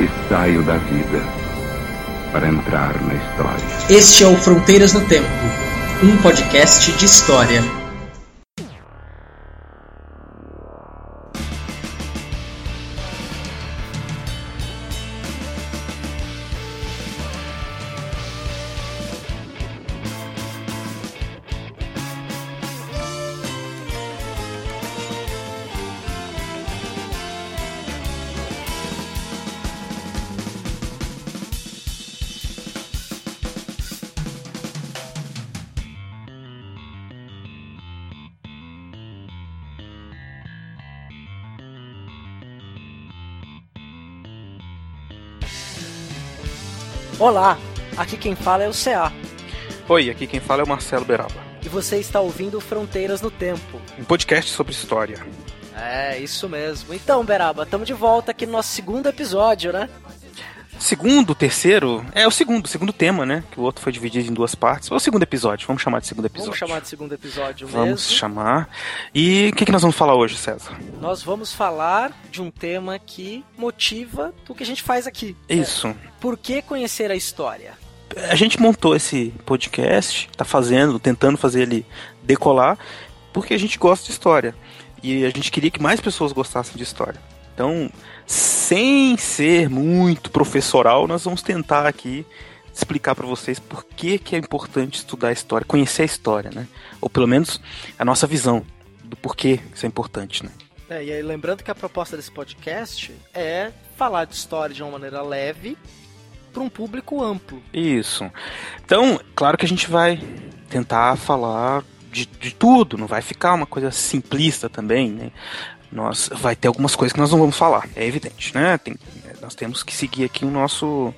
E saio da vida para entrar na história. Este é o Fronteiras no Tempo, um podcast de história. Quem fala é o CA. Oi, aqui quem fala é o Marcelo Beraba. E você está ouvindo Fronteiras no Tempo. Um podcast sobre história. É, isso mesmo. Então, Beraba, estamos de volta aqui no nosso segundo episódio, né? Segundo, terceiro, é o segundo, segundo tema, né? Que o outro foi dividido em duas partes. Ou o segundo episódio, vamos chamar de segundo episódio. Vamos chamar de segundo episódio vamos mesmo. chamar. E o que, que nós vamos falar hoje, César? Nós vamos falar de um tema que motiva o que a gente faz aqui. Isso. É, por que conhecer a história? A gente montou esse podcast, tá fazendo, tentando fazer ele decolar, porque a gente gosta de história. E a gente queria que mais pessoas gostassem de história. Então, sem ser muito professoral, nós vamos tentar aqui explicar para vocês por que, que é importante estudar a história, conhecer a história, né? Ou pelo menos a nossa visão do porquê isso é importante, né? É, e aí, lembrando que a proposta desse podcast é falar de história de uma maneira leve para um público amplo. Isso. Então, claro que a gente vai tentar falar de, de tudo, não vai ficar uma coisa simplista também, né? nós vai ter algumas coisas que nós não vamos falar, é evidente, né? Tem, nós temos que seguir aqui o nosso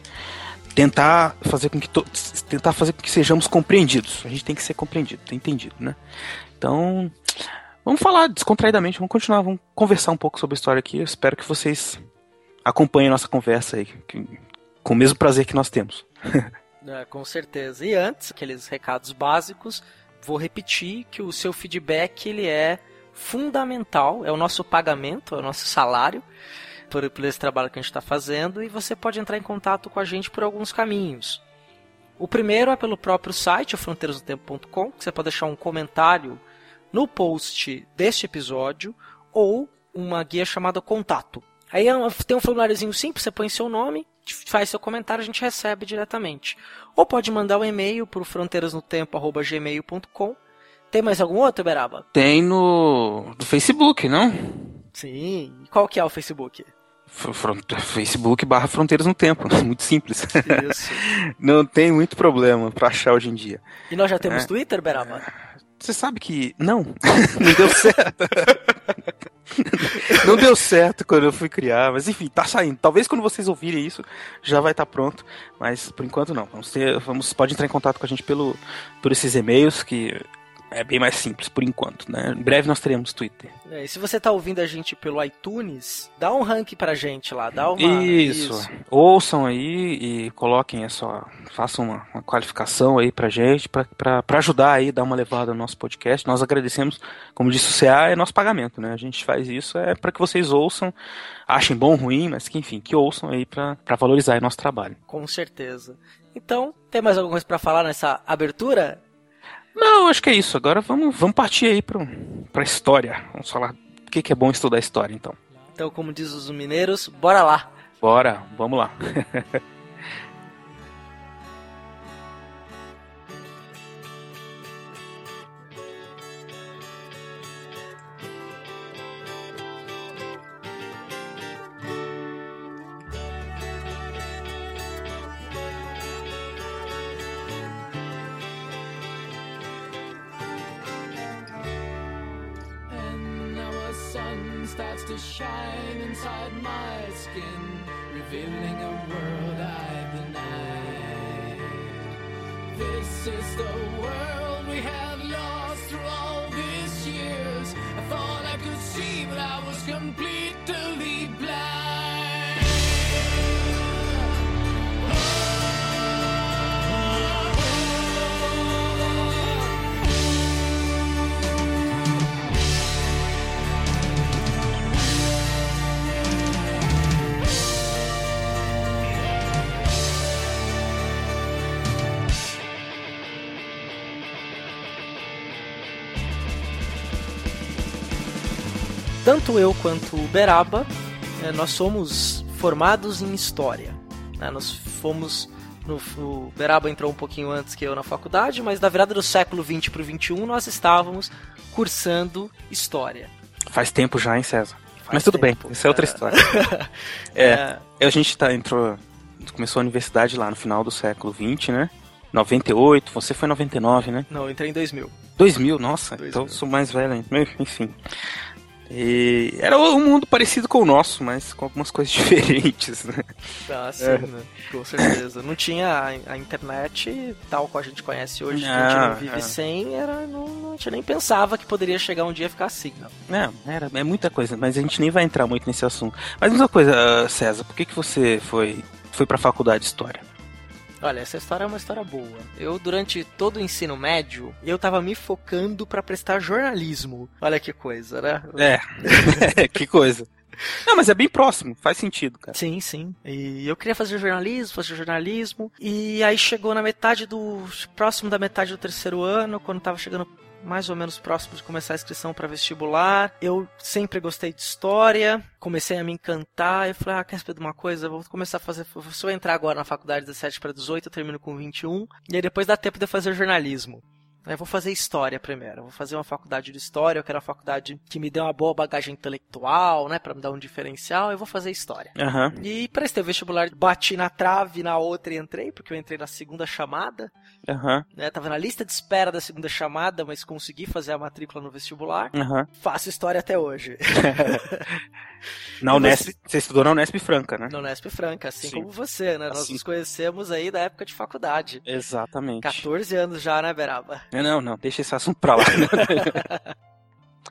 tentar fazer com que to, tentar fazer com que sejamos compreendidos. A gente tem que ser compreendido, entendido, né? Então, vamos falar descontraidamente, vamos continuar, vamos conversar um pouco sobre a história aqui. Eu espero que vocês acompanhem a nossa conversa aí, que, com o mesmo prazer que nós temos. é, com certeza. E antes, aqueles recados básicos, vou repetir que o seu feedback ele é fundamental, é o nosso pagamento, é o nosso salário por, por esse trabalho que a gente está fazendo e você pode entrar em contato com a gente por alguns caminhos. O primeiro é pelo próprio site, fronteirasdotempo.com, que você pode deixar um comentário no post deste episódio ou uma guia chamada Contato. Aí tem um formuláriozinho simples, você põe seu nome, faz seu comentário, a gente recebe diretamente. Ou pode mandar um e-mail para o fronteirasnotempo.gmail.com tem mais algum outro, Beraba? Tem no, no Facebook, não? Sim. Qual que é o Facebook? Facebook barra Fronteiras no Tempo. Muito simples. Isso. não tem muito problema para achar hoje em dia. E nós já temos é. Twitter, Beraba? Você sabe que. Não. não deu certo. não deu certo quando eu fui criar, mas enfim, tá saindo. Talvez quando vocês ouvirem isso já vai estar tá pronto, mas por enquanto não. Vamos ter, vamos, pode entrar em contato com a gente pelo, por esses e-mails que é bem mais simples por enquanto, né? Em breve nós teremos Twitter. É, e se você tá ouvindo a gente pelo iTunes, dá um rank pra gente lá, dá uma. Isso. isso. Ouçam aí e coloquem a sua. Façam uma, uma qualificação aí pra gente, pra, pra, pra ajudar aí, dar uma levada no nosso podcast. Nós agradecemos, como disse o CA, é nosso pagamento, né? A gente faz isso é para que vocês ouçam, achem bom ou ruim, mas que enfim, que ouçam aí pra, pra valorizar o nosso trabalho. Com certeza. Então, tem mais alguma coisa para falar nessa abertura? Não, acho que é isso. Agora vamos, vamos partir aí para a história. Vamos falar o que, que é bom estudar história, então. Então, como diz os mineiros, bora lá. Bora, vamos lá. shine inside my skin, revealing a world I denied. This is the world we have lost through all these years. I thought I could see, but I was completely tanto eu quanto o Beraba, é, nós somos formados em História. Né? Nós fomos... No, o Beraba entrou um pouquinho antes que eu na faculdade, mas da virada do século 20 para o 21 nós estávamos cursando História. Faz tempo já, hein, César? Faz mas tudo tempo, bem, isso é outra história. é, é, a gente tá, entrou, começou a universidade lá no final do século 20, né? 98, você foi 99, né? Não, eu entrei em 2000. 2000, nossa, 2000. então eu sou mais velho ainda. Enfim. E era um mundo parecido com o nosso, mas com algumas coisas diferentes, né? Ah, sim, é. né? com certeza. Não tinha a, a, internet tal qual a gente conhece hoje, não, que a gente não vive é. sem, era, não, não, a gente nem pensava que poderia chegar um dia a ficar assim. Não. É, era, é muita coisa, mas a gente nem vai entrar muito nesse assunto. Mas uma coisa, César, por que, que você foi, foi pra faculdade de História? Olha, essa história é uma história boa. Eu, durante todo o ensino médio, eu tava me focando para prestar jornalismo. Olha que coisa, né? É, que coisa. Não, mas é bem próximo, faz sentido, cara. Sim, sim. E eu queria fazer jornalismo, fazer jornalismo. E aí chegou na metade do. próximo da metade do terceiro ano, quando tava chegando mais ou menos próximo de começar a inscrição para vestibular. Eu sempre gostei de história, comecei a me encantar. Eu falei, ah, quer saber de uma coisa? vou começar a fazer. Se eu entrar agora na faculdade 17 para 18, eu termino com 21. E aí depois dá tempo de eu fazer jornalismo. Eu vou fazer história primeiro. Eu vou fazer uma faculdade de história. Eu quero uma faculdade que me dê uma boa bagagem intelectual, né? Pra me dar um diferencial. Eu vou fazer história. Uhum. E prestei o vestibular, bati na trave, na outra e entrei, porque eu entrei na segunda chamada. Uhum. Né, tava na lista de espera da segunda chamada, mas consegui fazer a matrícula no vestibular. Uhum. Faço história até hoje. na Unesp, você... você estudou na Unesp Franca, né? Na Unesp Franca, assim Sim. como você, né? Assim. Nós nos conhecemos aí da época de faculdade. Exatamente. 14 anos já, né, Beraba? Não, não, deixa esse assunto pra lá.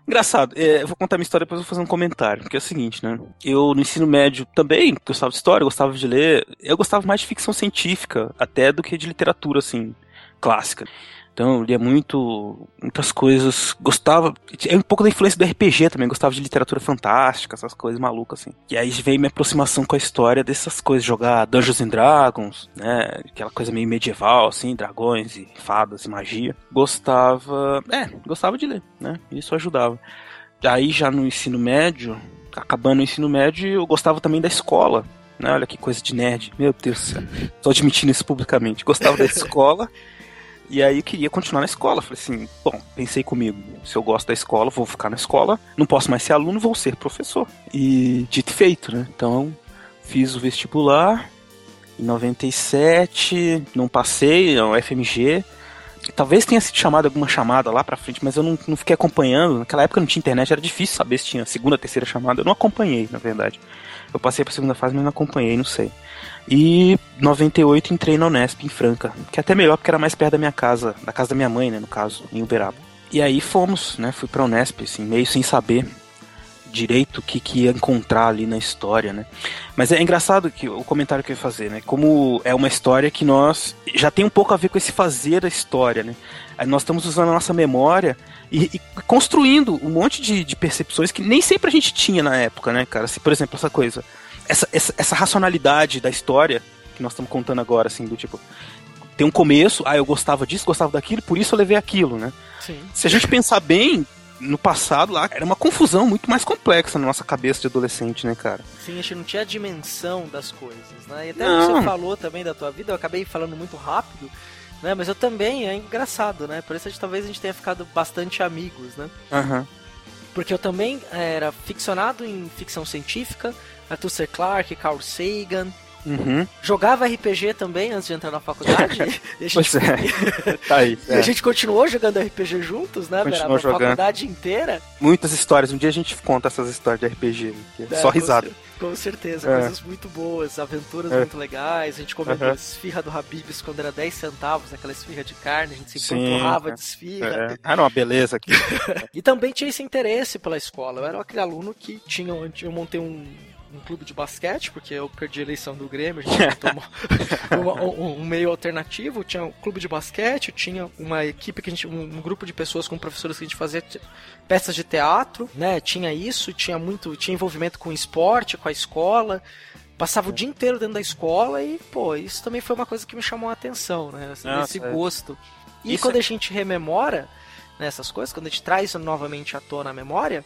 Engraçado, é, eu vou contar minha história depois eu vou fazer um comentário. Porque é o seguinte, né? Eu no ensino médio também gostava de história, gostava de ler. Eu gostava mais de ficção científica, até do que de literatura, assim, clássica. Então eu lia muito, muitas coisas, gostava, é um pouco da influência do RPG também, gostava de literatura fantástica, essas coisas malucas assim. E aí veio minha aproximação com a história dessas coisas, jogar Dungeons and Dragons, né, aquela coisa meio medieval assim, dragões e fadas e magia. Gostava, é, gostava de ler, né, isso ajudava. Aí já no ensino médio, acabando o ensino médio, eu gostava também da escola, né? Olha que coisa de nerd. Meu Deus do céu. Tô admitindo isso publicamente. Gostava da escola. E aí eu queria continuar na escola. Falei assim, bom, pensei comigo, se eu gosto da escola, vou ficar na escola, não posso mais ser aluno, vou ser professor. E dito e feito, né? Então, fiz o vestibular em 97, não passei, não, FMG. Talvez tenha sido chamado alguma chamada lá pra frente, mas eu não, não fiquei acompanhando. Naquela época não tinha internet, era difícil saber se tinha segunda, terceira chamada. Eu não acompanhei, na verdade. Eu passei pra segunda fase, mas não acompanhei, não sei. E 98 entrei na Unesp em Franca, que é até melhor porque era mais perto da minha casa, da casa da minha mãe, né, no caso, em Uberaba. E aí fomos, né, fui pra Unesp, assim, meio sem saber direito o que, que ia encontrar ali na história, né? Mas é engraçado que o comentário que eu ia fazer, né? Como é uma história que nós já tem um pouco a ver com esse fazer a história, né? Nós estamos usando a nossa memória e, e construindo um monte de, de, percepções que nem sempre a gente tinha na época, né, cara? Se, por exemplo, essa coisa essa, essa, essa racionalidade da história que nós estamos contando agora, assim, do tipo, tem um começo, ah, eu gostava disso, gostava daquilo, por isso eu levei aquilo, né? Sim. Se a gente pensar bem, no passado lá, era uma confusão muito mais complexa na nossa cabeça de adolescente, né, cara? Sim, a gente não tinha a dimensão das coisas, né? E até não. você falou também da tua vida, eu acabei falando muito rápido, né? Mas eu também, é engraçado, né? Por isso a gente, talvez a gente tenha ficado bastante amigos, né? Aham. Uhum. Porque eu também era ficcionado em ficção científica, Arthur C. Clarke, Carl Sagan. Uhum. Jogava RPG também antes de entrar na faculdade. e a gente, é. tá aí, é. a gente continuou jogando RPG juntos, né? Continuou jogando. A faculdade inteira. Muitas histórias. Um dia a gente conta essas histórias de RPG. É, só risada. Com certeza, é. coisas muito boas, aventuras é. muito legais. A gente comeu uhum. esfirra do Habibs quando era 10 centavos, aquela esfirra de carne, a gente se empanturrava de esfirra. É. Era uma beleza aqui. e também tinha esse interesse pela escola. Eu era aquele aluno que tinha, eu montei um um clube de basquete, porque eu perdi a eleição do Grêmio, a gente uma, uma, um, um, meio alternativo, tinha um clube de basquete, tinha uma equipe que a gente, um, um, grupo de pessoas com professores que a gente fazia peças de teatro, né? Tinha isso, tinha muito, tinha envolvimento com esporte, com a escola. Passava o dia inteiro dentro da escola e, pô, isso também foi uma coisa que me chamou a atenção, né? Esse, esse gosto. E isso quando é... a gente rememora nessas né, coisas, quando a gente traz novamente à tona a memória,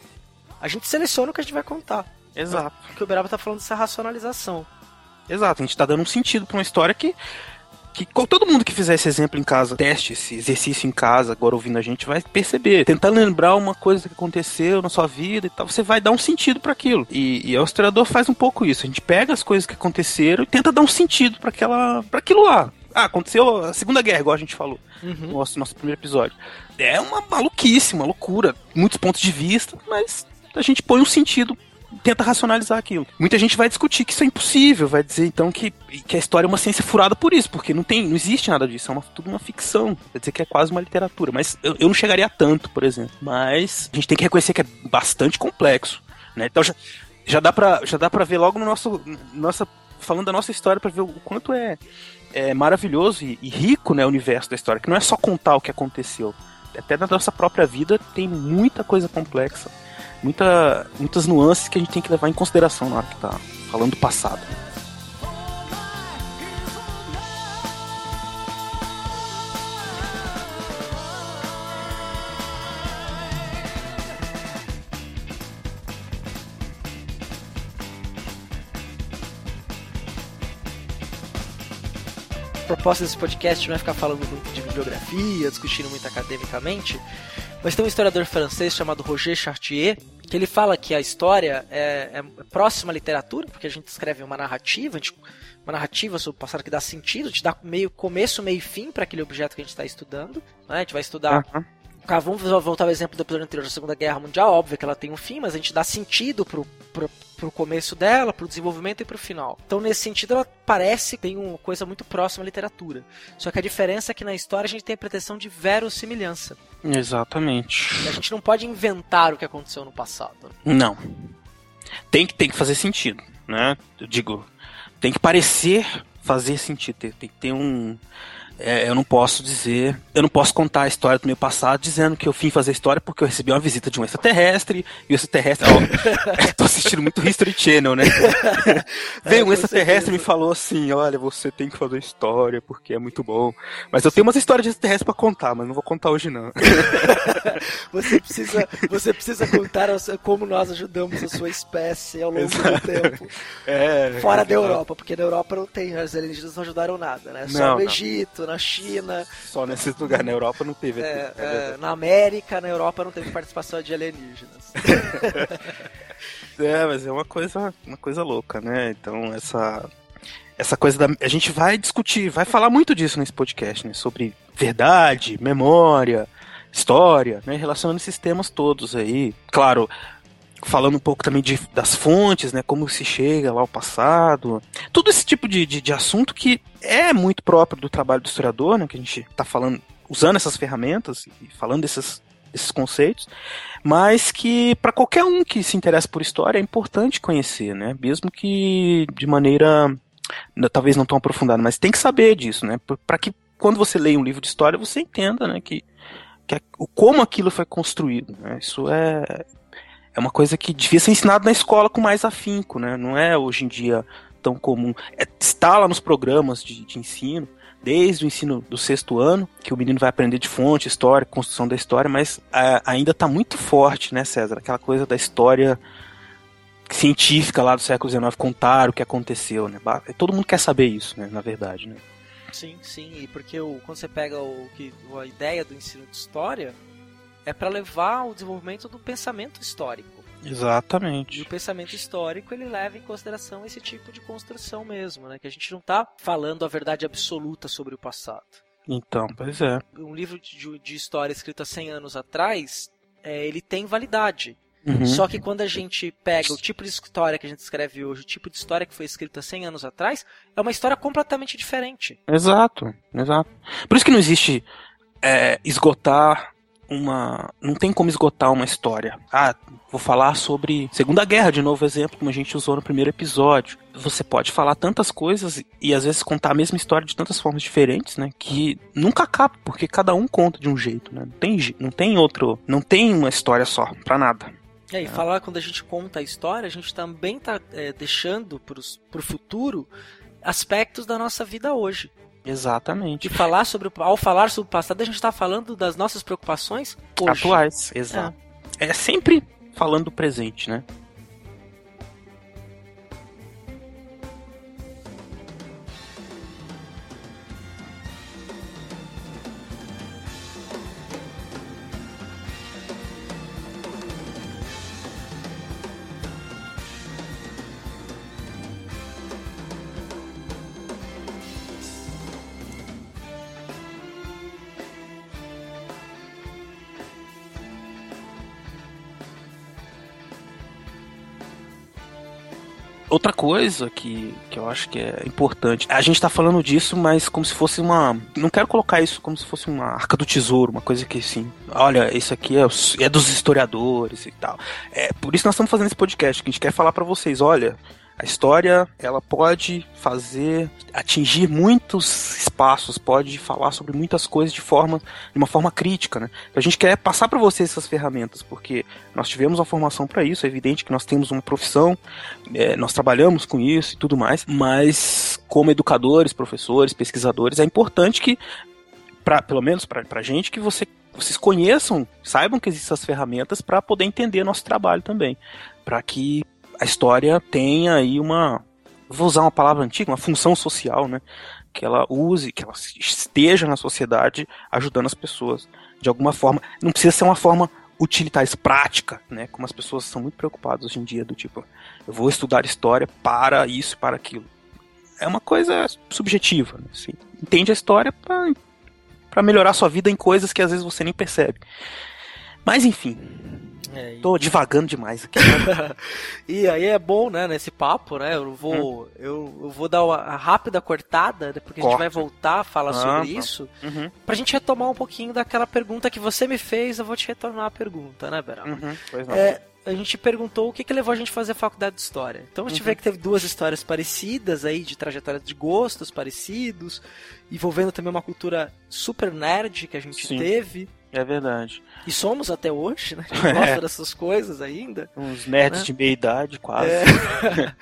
A gente seleciona o que a gente vai contar. Exato. Porque o Beraba tá falando dessa racionalização. Exato, a gente tá dando um sentido pra uma história que que todo mundo que fizer esse exemplo em casa, teste esse exercício em casa, agora ouvindo a gente, vai perceber. Tentar lembrar uma coisa que aconteceu na sua vida e tal, você vai dar um sentido para aquilo. E, e o historiador faz um pouco isso. A gente pega as coisas que aconteceram e tenta dar um sentido para aquela, para aquilo lá. Ah, aconteceu a Segunda Guerra, igual a gente falou uhum. no nosso, nosso primeiro episódio. É uma maluquice, uma loucura, muitos pontos de vista, mas a gente põe um sentido tenta racionalizar aquilo. Muita gente vai discutir que isso é impossível, vai dizer então que, que a história é uma ciência furada por isso, porque não tem, não existe nada disso, é uma, tudo uma ficção. Quer dizer que é quase uma literatura. Mas eu, eu não chegaria a tanto, por exemplo. Mas a gente tem que reconhecer que é bastante complexo. Né? Então já, já dá pra, já dá pra ver logo no nosso. Nossa, falando da nossa história, para ver o quanto é, é maravilhoso e, e, rico né, o universo da história, que não é só contar o que aconteceu. Até na nossa própria vida tem muita coisa complexa muita, muitas nuances que a gente tem que levar em consideração na hora que tá falando do passado. Proposta desse podcast não é ficar falando muito de bibliografia, discutindo muito academicamente, mas tem um historiador francês chamado Roger Chartier, que ele fala que a história é, é próxima à literatura, porque a gente escreve uma narrativa, gente, uma narrativa sobre o passado que dá sentido, te dá meio começo, meio e fim para aquele objeto que a gente está estudando. Né? A gente vai estudar. Vamos voltar ao exemplo do episódio anterior da Segunda Guerra Mundial. Óbvio que ela tem um fim, mas a gente dá sentido pro, pro, pro começo dela, pro desenvolvimento e pro final. Então, nesse sentido, ela parece que tem uma coisa muito próxima à literatura. Só que a diferença é que na história a gente tem a pretensão de verossimilhança. Exatamente. E a gente não pode inventar o que aconteceu no passado. Não. Tem que, tem que fazer sentido, né? Eu digo, tem que parecer fazer sentido. Tem, tem que ter um é, eu não posso dizer, eu não posso contar a história do meu passado dizendo que eu fui fazer história porque eu recebi uma visita de um extraterrestre e o extraterrestre. Ó, tô assistindo muito History Channel, né? Veio um extraterrestre e me falou assim: olha, você tem que fazer história porque é muito bom. Mas eu tenho umas histórias de extraterrestre pra contar, mas não vou contar hoje não. você, precisa, você precisa contar como nós ajudamos a sua espécie ao longo Exato. do tempo. É, Fora é, da Europa, porque na Europa não tem, os alienígenas não ajudaram nada, né? Só não, no Egito, na China. Só nesses lugares, na Europa não teve. É, é, na América, na Europa não teve participação de alienígenas. é, mas é uma coisa, uma coisa louca, né? Então essa essa coisa da a gente vai discutir, vai falar muito disso nesse podcast, né? Sobre verdade, memória, história, né? Relacionando esses temas todos aí. Claro, falando um pouco também de, das fontes, né? Como se chega lá ao passado. Tudo esse tipo de, de, de assunto que é muito próprio do trabalho do historiador, né? Que a gente está falando, usando essas ferramentas e falando desses, desses conceitos, mas que para qualquer um que se interessa por história é importante conhecer, né? Mesmo que de maneira talvez não tão aprofundada, mas tem que saber disso, né? Para que quando você leia um livro de história você entenda, né? Que, que como aquilo foi construído. Né? Isso é é uma coisa que devia ser ensinada na escola com mais afinco, né? Não é hoje em dia tão comum. É, está lá nos programas de, de ensino, desde o ensino do sexto ano, que o menino vai aprender de fonte, história, construção da história, mas é, ainda está muito forte, né, César? Aquela coisa da história científica lá do século XIX, contar o que aconteceu, né? Todo mundo quer saber isso, né, na verdade, né? Sim, sim, e porque o, quando você pega o, que, a ideia do ensino de história, é para levar o desenvolvimento do pensamento histórico. Exatamente. E o pensamento histórico ele leva em consideração esse tipo de construção mesmo, né? Que a gente não está falando a verdade absoluta sobre o passado. Então, pois é. Um livro de, de história escrito há 100 anos atrás, é, ele tem validade. Uhum. Só que quando a gente pega o tipo de história que a gente escreve hoje, o tipo de história que foi escrita 100 anos atrás, é uma história completamente diferente. Exato, exato. Por isso que não existe é, esgotar uma. Não tem como esgotar uma história. Ah, vou falar sobre Segunda Guerra, de novo exemplo, como a gente usou no primeiro episódio. Você pode falar tantas coisas e às vezes contar a mesma história de tantas formas diferentes, né? Que nunca acaba, porque cada um conta de um jeito, né? Não tem, não tem outro. Não tem uma história só, pra nada. É, e falar quando a gente conta a história, a gente também tá é, deixando pros, pro futuro aspectos da nossa vida hoje. Exatamente. E falar sobre ao falar sobre o passado, a gente está falando das nossas preocupações hoje. atuais. Exato. É. é sempre falando do presente, né? Outra coisa que, que eu acho que é importante, a gente tá falando disso, mas como se fosse uma. Não quero colocar isso como se fosse uma arca do tesouro, uma coisa que assim, olha, isso aqui é, é dos historiadores e tal. É por isso nós estamos fazendo esse podcast, que a gente quer falar para vocês, olha, a história, ela pode fazer atingir muitos espaços, pode falar sobre muitas coisas de forma de uma forma crítica, né? A gente quer passar para vocês essas ferramentas, porque nós tivemos uma formação para isso, é evidente que nós temos uma profissão, é, nós trabalhamos com isso e tudo mais, mas como educadores, professores, pesquisadores, é importante que Pra, pelo menos para a gente, que você, vocês conheçam, saibam que existem essas ferramentas para poder entender nosso trabalho também. Para que a história tem aí uma. Vou usar uma palavra antiga, uma função social, né? Que ela use, que ela esteja na sociedade ajudando as pessoas de alguma forma. Não precisa ser uma forma utilitária, prática, né? Como as pessoas são muito preocupadas hoje em dia, do tipo, eu vou estudar história para isso, para aquilo. É uma coisa subjetiva, né? Assim, entende a história para melhorar sua vida em coisas que às vezes você nem percebe. Mas enfim, é, e... Tô divagando demais aqui. e aí é bom, né, nesse papo, né? Eu vou, hum. eu, eu, vou dar uma rápida cortada, porque Corta. a gente vai voltar a falar ah, sobre tá. isso, uhum. pra gente retomar um pouquinho daquela pergunta que você me fez, eu vou te retornar a pergunta, né, Berão? Uhum. Pois não. É, a gente perguntou o que, que levou a gente a fazer a faculdade de história. Então a gente uhum. vê que teve duas histórias parecidas aí, de trajetórias de gostos parecidos, envolvendo também uma cultura super nerd que a gente Sim. teve. É verdade. E somos até hoje, né? A gente gosta dessas coisas ainda. Uns nerds né? de meia idade, quase. É.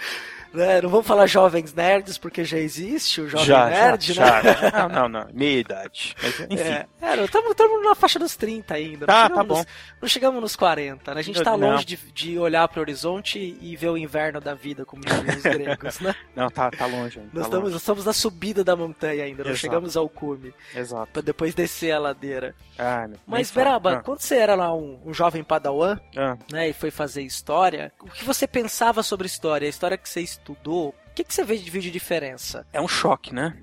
Né? Não vamos falar jovens nerds, porque já existe o jovem já, nerd, já, né? Já. Não, não, não. Meia idade. Mas, enfim. É, estamos é, na faixa dos 30 ainda. Tá, tá bom. Nos, não chegamos nos 40, né? A gente está longe de, de olhar para o horizonte e ver o inverno da vida, como dizem os gregos, né? Não, tá, tá longe ainda. Nós, tá estamos, longe. nós estamos na subida da montanha ainda, não Exato. chegamos ao cume. Exato. Para depois descer a ladeira. Ah, Mas, Beraba, ah. quando você era lá um, um jovem padawan, ah. né, e foi fazer história, o que você pensava sobre história? A história que você estudou, que, que você vê de vídeo diferença? É um choque, né?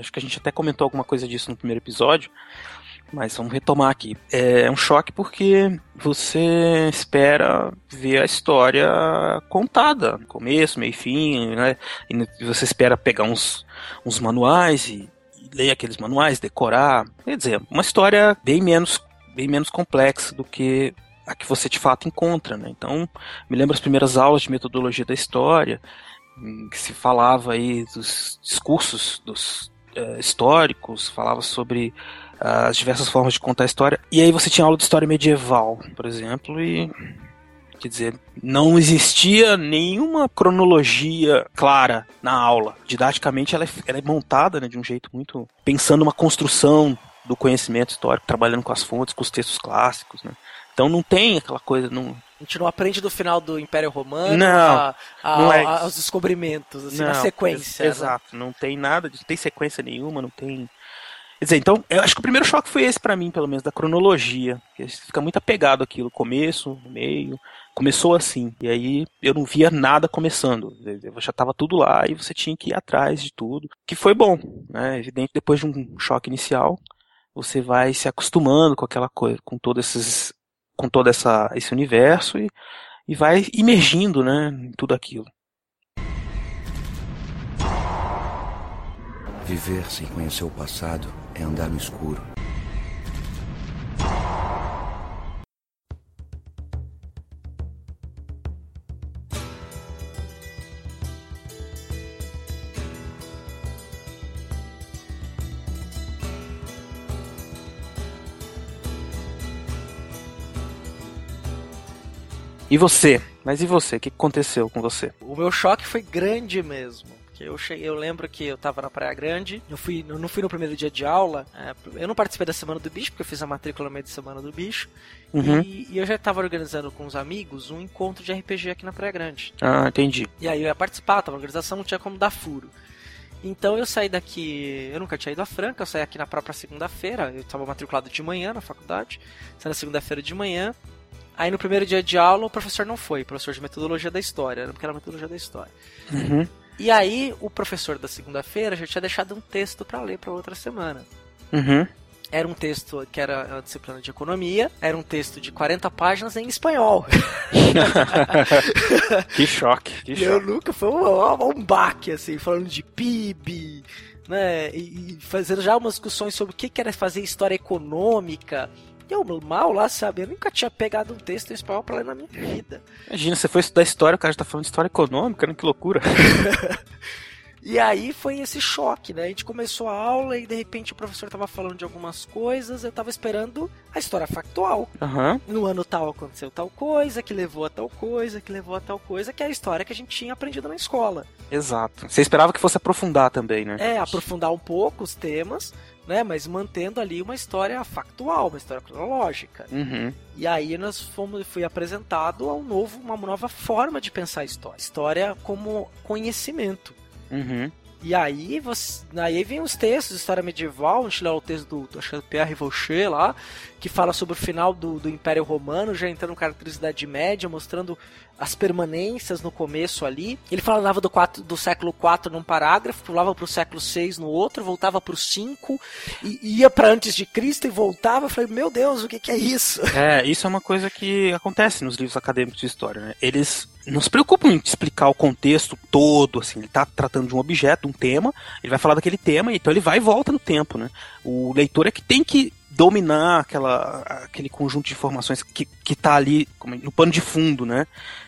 Acho que a gente até comentou alguma coisa disso no primeiro episódio, mas vamos retomar aqui. É um choque porque você espera ver a história contada, começo, meio fim, né? E você espera pegar uns, uns manuais e, e ler aqueles manuais, decorar. Quer dizer, uma história bem menos, bem menos complexa do que a que você de fato encontra, né? Então, me lembro as primeiras aulas de metodologia da história, que se falava aí dos discursos dos uh, históricos, falava sobre uh, as diversas formas de contar a história. E aí você tinha aula de história medieval, por exemplo, e quer dizer, não existia nenhuma cronologia clara na aula. Didaticamente ela é, ela é montada né, de um jeito muito pensando uma construção do conhecimento histórico, trabalhando com as fontes, com os textos clássicos, né? Então não tem aquela coisa, não, a gente não aprende do final do Império Romano não, a, a, não é a, aos descobrimentos, assim, não, na sequência. Ex né? Exato, não tem nada, não tem sequência nenhuma, não tem. Quer dizer, então, eu acho que o primeiro choque foi esse para mim, pelo menos, da cronologia. Você fica muito apegado àquilo, começo, meio. Começou assim, e aí eu não via nada começando. Eu já estava tudo lá e você tinha que ir atrás de tudo. Que foi bom, né? Evidente, depois de um choque inicial, você vai se acostumando com aquela coisa, com todos esses com todo essa, esse universo e, e vai imergindo né, em tudo aquilo. Viver sem conhecer o passado é andar no escuro. E você? Mas e você? O que aconteceu com você? O meu choque foi grande mesmo. porque eu cheguei, eu lembro que eu tava na Praia Grande, eu fui, eu não fui no primeiro dia de aula, é, eu não participei da Semana do Bicho, porque eu fiz a matrícula no meio da Semana do Bicho, uhum. e, e, eu já tava organizando com os amigos um encontro de RPG aqui na Praia Grande. Ah, entendi. E aí eu ia participar, tava na organização, não tinha como dar furo. Então eu saí daqui. Eu nunca tinha ido a Franca, eu saí aqui na própria segunda-feira. Eu estava matriculado de manhã na faculdade. Saí na segunda-feira de manhã. Aí no primeiro dia de aula o professor não foi, professor de metodologia da história, porque era metodologia da história. Uhum. E aí o professor da segunda-feira já tinha deixado um texto para ler para outra semana. Uhum. Era um texto que era a disciplina de economia, era um texto de 40 páginas em espanhol. que choque, que choque. Nunca, foi um, um baque, assim, falando de PIB, né, e, fazendo já umas discussões sobre o que era fazer história econômica, eu mal lá, sabe? Eu nunca tinha pegado um texto em espanhol pra ler na minha vida. Imagina, você foi estudar história, o cara já tá falando de história econômica, né? Que loucura. E aí foi esse choque, né? A gente começou a aula e de repente o professor tava falando de algumas coisas, eu tava esperando a história factual. Uhum. No ano tal aconteceu tal coisa, que levou a tal coisa, que levou a tal coisa, que é a história que a gente tinha aprendido na escola. Exato. Você esperava que fosse aprofundar também, né? É, aprofundar um pouco os temas, né? Mas mantendo ali uma história factual, uma história cronológica. Uhum. E aí nós fomos, fui apresentado a um novo, uma nova forma de pensar a história. História como conhecimento. Uhum. E aí, você, aí vem os textos de história medieval, a gente lê o texto do, do, do Pierre Vaucher lá, que fala sobre o final do, do Império Romano, já entrando em característica da Idade Média, mostrando as permanências no começo ali. Ele falava do, 4, do século IV num parágrafo, pulava para o século VI no outro, voltava para o 5, e ia para antes de Cristo e voltava. Eu falei, meu Deus, o que, que é isso? É, isso é uma coisa que acontece nos livros acadêmicos de história, né? Eles não se preocupam em explicar o contexto todo, assim, ele está tratando de um objeto, um tema, ele vai falar daquele tema, então ele vai e volta no tempo, né? O leitor é que tem que dominar aquela, aquele conjunto de informações que, que tá ali no pano de fundo, né?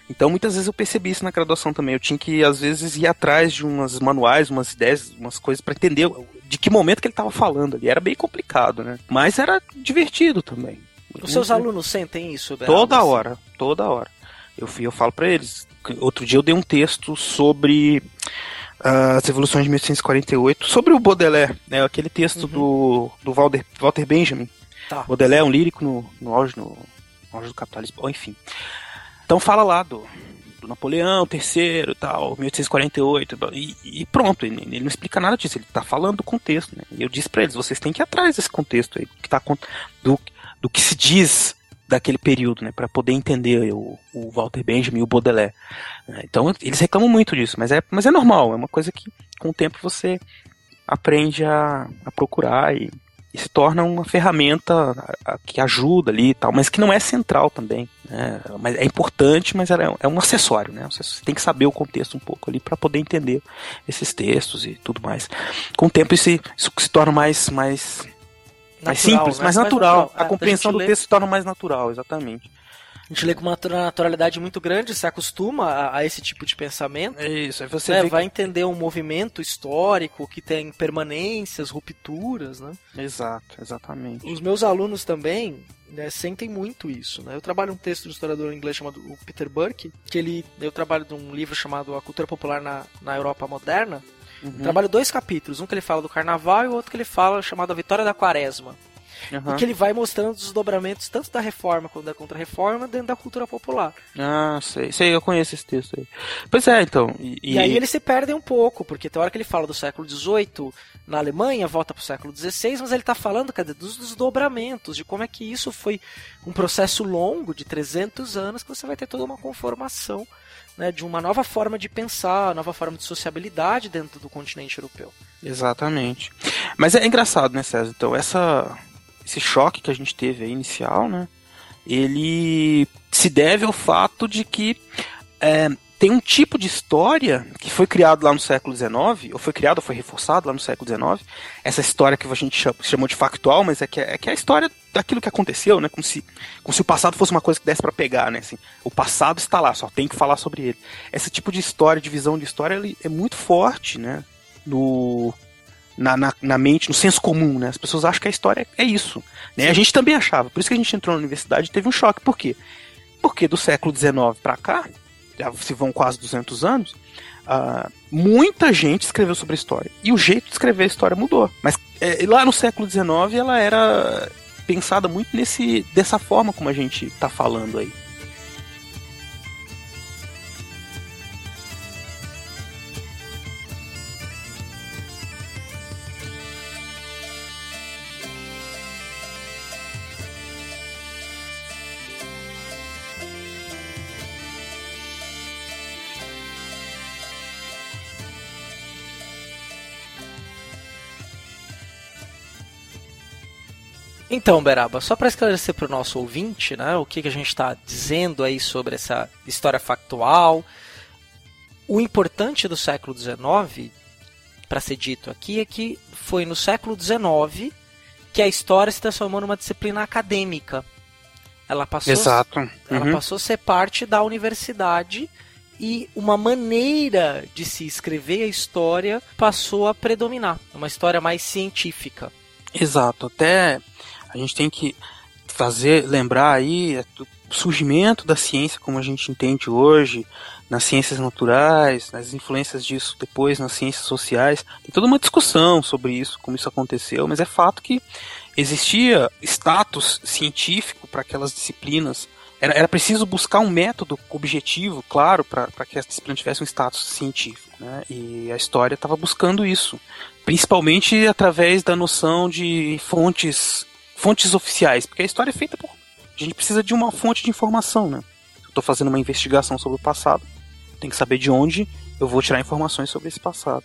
Então muitas vezes eu percebi isso na graduação também. Eu tinha que, às vezes, ir atrás de umas manuais, umas ideias, umas coisas para entender de que momento que ele estava falando ali. Era bem complicado, né? Mas era divertido também. Os seus alunos sentem isso? Toda hora, toda hora. Eu, eu falo para eles. Outro dia eu dei um texto sobre as Evoluções de 1848, sobre o Baudelaire, né, aquele texto uhum. do, do Walter, Walter Benjamin. Tá. Baudelaire é um lírico no, no, auge, no, no auge do capitalismo, enfim. Então fala lá do, do Napoleão III tal, 1848, e, e pronto, ele, ele, não explica nada disso, ele está falando do contexto, né? E eu disse para eles, vocês têm que ir atrás desse contexto aí, que tá, do, do que se diz daquele período, né, para poder entender o, o, Walter Benjamin e o Baudelaire. É, então eles reclamam muito disso, mas é, mas é normal, é uma coisa que com o tempo você aprende a, a procurar e, e, se torna uma ferramenta a, a, que ajuda ali e tal, mas que não é central também. Né, mas é importante, mas é, é um acessório, né? Você tem que saber o contexto um pouco ali para poder entender esses textos e tudo mais. Com o tempo isso, isso se torna mais, mais Natural, mais simples, né? mais natural. Mais natural. A é, compreensão do texto se torna mais natural, exatamente. A gente lê com uma naturalidade muito grande, se acostuma a, a esse tipo de pensamento. É isso, aí você né? vai que... entender um movimento histórico que tem permanências, rupturas, né? Exato, exatamente. Os meus alunos também né, sentem muito isso, né? Eu trabalho um texto do historiador inglês chamado Peter Burke, que ele, eu trabalho de um livro chamado A Cultura Popular na, na Europa Moderna, Uhum. Trabalho dois capítulos, um que ele fala do carnaval e o outro que ele fala chamado A Vitória da Quaresma. Uhum. E que ele vai mostrando os desdobramentos tanto da reforma quanto da contra-reforma dentro da cultura popular. Ah, sei, sei, eu conheço esse texto aí. Pois é, então. E, e aí eles se perdem um pouco, porque tem hora que ele fala do século XVIII na Alemanha, volta para o século XVI, mas ele está falando, cadê, dos desdobramentos, de como é que isso foi um processo longo de 300 anos que você vai ter toda uma conformação né, de uma nova forma de pensar, nova forma de sociabilidade dentro do continente europeu. Exatamente. Mas é engraçado, né, César? Então, essa, esse choque que a gente teve aí inicial, né, ele se deve ao fato de que é, tem um tipo de história que foi criado lá no século XIX, ou foi criado ou foi reforçado lá no século XIX, essa história que a gente chamou de factual, mas é que é, é, que é a história daquilo que aconteceu, né? Como se, como se o passado fosse uma coisa que desse para pegar, né? Assim, o passado está lá, só tem que falar sobre ele. Esse tipo de história, de visão de história, ele é muito forte, né? No, na, na, na, mente, no senso comum, né? As pessoas acham que a história é isso. Né? A gente também achava. Por isso que a gente entrou na universidade e teve um choque. Por quê? Porque do século XIX para cá, já se vão quase 200 anos, uh, muita gente escreveu sobre a história. E o jeito de escrever a história mudou. Mas é, lá no século XIX ela era pensada muito nesse dessa forma como a gente está falando aí. Então, Beraba, só para esclarecer para o nosso ouvinte, né, o que, que a gente está dizendo aí sobre essa história factual, o importante do século XIX, para ser dito aqui, é que foi no século XIX que a história se transformou numa disciplina acadêmica. Ela passou, Exato. Uhum. Ela passou a ser parte da universidade e uma maneira de se escrever a história passou a predominar, uma história mais científica. Exato, até a gente tem que fazer, lembrar aí é, surgimento da ciência como a gente entende hoje, nas ciências naturais, nas influências disso depois nas ciências sociais. Tem toda uma discussão sobre isso, como isso aconteceu, mas é fato que existia status científico para aquelas disciplinas. Era, era preciso buscar um método objetivo, claro, para que essa disciplina tivesse um status científico. Né? E a história estava buscando isso, principalmente através da noção de fontes fontes oficiais, porque a história é feita por. A gente precisa de uma fonte de informação, né? Eu estou fazendo uma investigação sobre o passado, tem que saber de onde eu vou tirar informações sobre esse passado.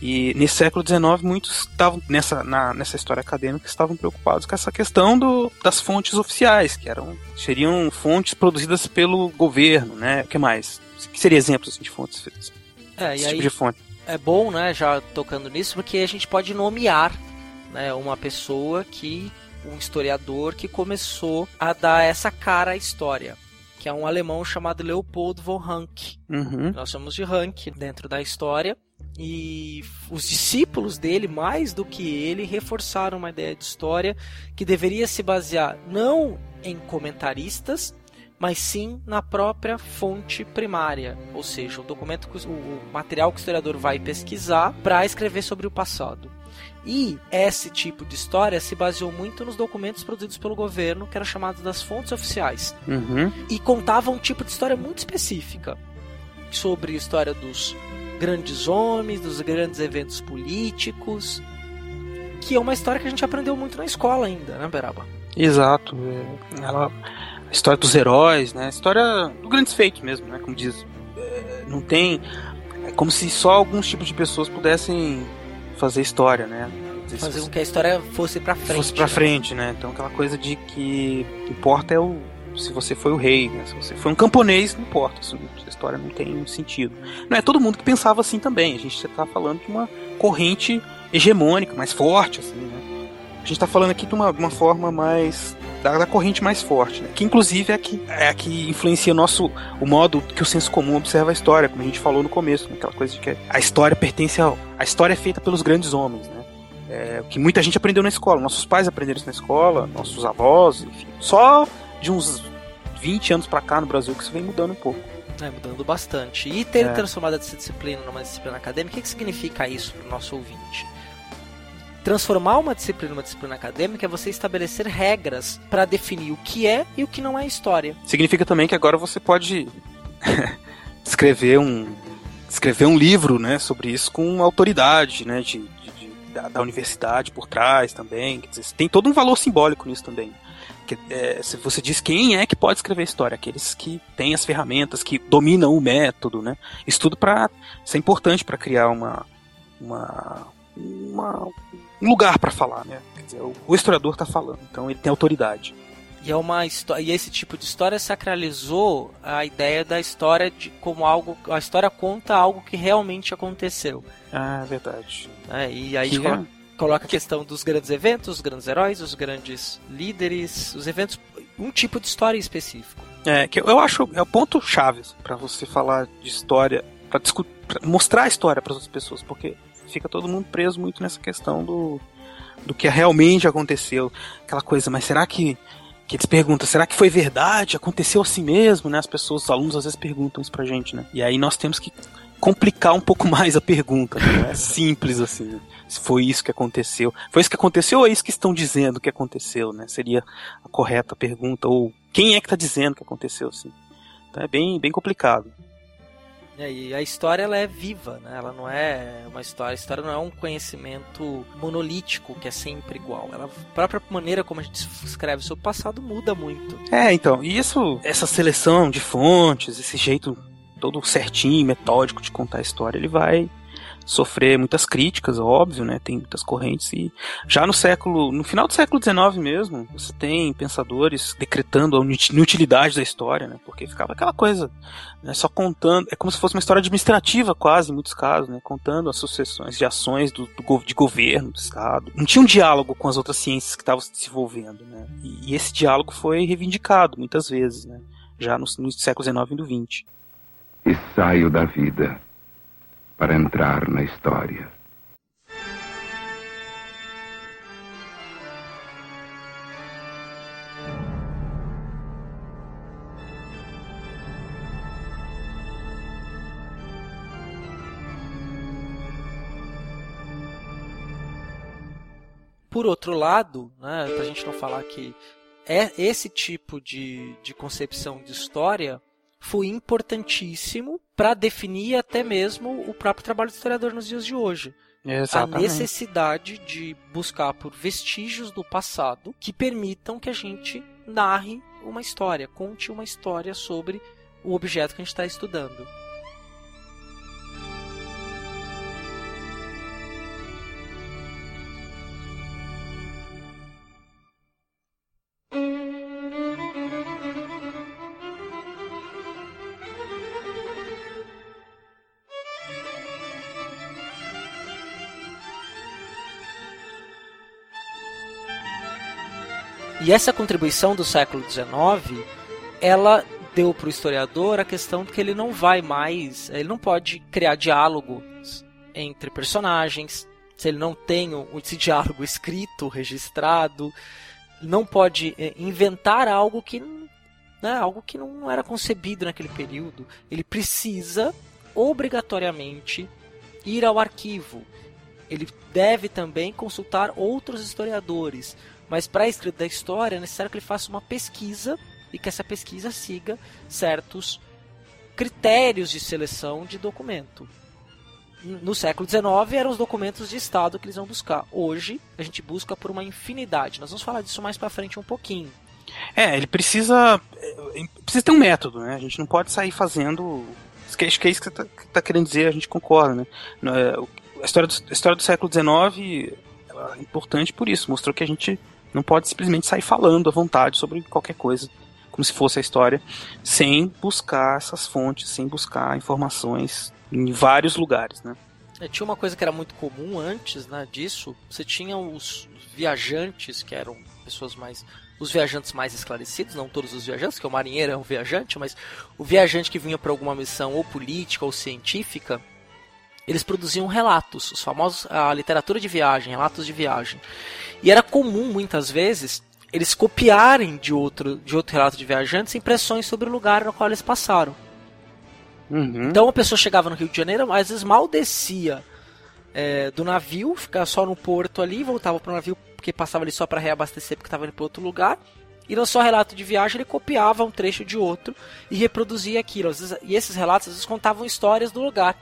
E nesse século XIX, muitos estavam nessa, na, nessa história acadêmica estavam preocupados com essa questão do, das fontes oficiais, que eram seriam fontes produzidas pelo governo, né? O que mais? Que seria exemplos assim, de fontes? É, esse tipo de fonte. É bom, né, já tocando nisso, porque a gente pode nomear né, uma pessoa que um historiador que começou a dar essa cara à história que é um alemão chamado Leopold von Ranke. Uhum. Nós chamamos de Ranke dentro da história. E os discípulos dele, mais do que ele, reforçaram uma ideia de história que deveria se basear não em comentaristas, mas sim na própria fonte primária, ou seja, o documento, o material que o historiador vai pesquisar para escrever sobre o passado. E esse tipo de história se baseou muito nos documentos produzidos pelo governo, que eram chamados das fontes oficiais. Uhum. E contavam um tipo de história muito específica sobre a história dos grandes homens, dos grandes eventos políticos, que é uma história que a gente aprendeu muito na escola ainda, né, Beraba? Exato. É, ela, a história dos heróis, né? A história dos grandes feitos mesmo, né? Como diz. É, não tem. É como se só alguns tipos de pessoas pudessem fazer história, né? Fazer com que a história fosse pra frente. Fosse pra né? frente, né? Então aquela coisa de que importa é o. Se você foi o rei, né? Se você foi um camponês, não importa. Isso, a história não tem sentido. Não é todo mundo que pensava assim também. A gente está falando de uma corrente hegemônica, mais forte, assim, né? A gente está falando aqui de uma, uma forma mais da, da, corrente mais forte, né? que inclusive é a que, é a que influencia o nosso o modo que o senso comum observa a história, como a gente falou no começo, né? aquela coisa de que a história pertence ao a história é feita pelos grandes homens, né? É, que muita gente aprendeu na escola, nossos pais aprenderam isso na escola, nossos avós, enfim. Só de uns 20 anos para cá no Brasil que isso vem mudando um pouco. É, mudando bastante. E ter é. transformado essa disciplina numa disciplina acadêmica, o que, que significa isso para o nosso ouvinte? Transformar uma disciplina numa disciplina acadêmica é você estabelecer regras para definir o que é e o que não é história. Significa também que agora você pode escrever um escrever um livro, né, sobre isso com autoridade, né, de, de, de da, da, universidade por trás também. Dizer, tem todo um valor simbólico nisso também. Que, é, se você diz quem é que pode escrever história, aqueles que têm as ferramentas, que dominam o método, né? Isso tudo para é importante para criar uma, uma, uma um lugar para falar, né? Quer dizer, o, historiador está falando, então ele tem autoridade. E é uma e esse tipo de história sacralizou a ideia da história de como algo, a história conta algo que realmente aconteceu. Ah, é verdade. É, e aí coloca, é... coloca a questão dos grandes eventos, os grandes heróis, os grandes líderes, os eventos, um tipo de história específico. É, que eu acho é o ponto chave para você falar de história, para mostrar a história para as outras pessoas, porque fica todo mundo preso muito nessa questão do do que realmente aconteceu, aquela coisa, mas será que que eles perguntam, será que foi verdade? Aconteceu assim mesmo, né? As pessoas, os alunos às vezes perguntam isso pra gente, né? E aí nós temos que complicar um pouco mais a pergunta. Não é simples assim. Se foi isso que aconteceu. Foi isso que aconteceu ou é isso que estão dizendo que aconteceu, né? Seria a correta pergunta. Ou quem é que está dizendo que aconteceu, assim. Então é bem, bem complicado. É, e a história ela é viva, né? Ela não é uma história. A história não é um conhecimento monolítico que é sempre igual. Ela, a própria maneira como a gente escreve sobre o passado muda muito. É, então, e isso, essa seleção de fontes, esse jeito todo certinho, metódico de contar a história, ele vai sofrer muitas críticas, óbvio, né? Tem muitas correntes e já no século, no final do século XIX mesmo, você tem pensadores decretando a inutilidade da história, né? Porque ficava aquela coisa, né? Só contando, é como se fosse uma história administrativa quase, em muitos casos, né? Contando as sucessões de ações do, do de governo, do Estado. Não tinha um diálogo com as outras ciências que estavam se desenvolvendo, né? E, e, esse diálogo foi reivindicado muitas vezes, né? Já no, no século XIX e do XX. E saio da vida para entrar na história. Por outro lado, né, para a gente não falar que é esse tipo de, de concepção de história foi importantíssimo para definir até mesmo o próprio trabalho do historiador nos dias de hoje. Exatamente. A necessidade de buscar por vestígios do passado que permitam que a gente narre uma história, conte uma história sobre o objeto que a gente está estudando. E essa contribuição do século XIX, ela deu para o historiador a questão de que ele não vai mais, ele não pode criar diálogos entre personagens, se ele não tem esse diálogo escrito, registrado, não pode eh, inventar algo que, né, algo que não era concebido naquele período. Ele precisa obrigatoriamente ir ao arquivo. Ele deve também consultar outros historiadores, mas para a escrita da história é necessário que ele faça uma pesquisa e que essa pesquisa siga certos critérios de seleção de documento. No século XIX eram os documentos de Estado que eles vão buscar. Hoje a gente busca por uma infinidade. Nós vamos falar disso mais para frente um pouquinho. É, ele precisa é, precisa ter um método, né? A gente não pode sair fazendo acho que é isso que você está tá querendo dizer, a gente concorda, né? É, a história do, a história do século XIX é importante por isso, mostrou que a gente não pode simplesmente sair falando à vontade sobre qualquer coisa, como se fosse a história, sem buscar essas fontes, sem buscar informações em vários lugares, né? É, tinha uma coisa que era muito comum antes né, disso. Você tinha os viajantes, que eram pessoas mais. Os viajantes mais esclarecidos, não todos os viajantes, que o marinheiro é um viajante, mas o viajante que vinha para alguma missão ou política ou científica, eles produziam relatos, os famosos a literatura de viagem, relatos de viagem. E era comum muitas vezes eles copiarem de outro de outro relato de viajantes impressões sobre o lugar no qual eles passaram. Uhum. Então a pessoa chegava no Rio de Janeiro, às vezes mal descia é, do navio, ficava só no porto ali, voltava para o navio porque passava ali só para reabastecer porque estava indo para outro lugar. E no seu relato de viagem ele copiava um trecho de outro e reproduzia aquilo. Vezes, e esses relatos às vezes contavam histórias do lugar.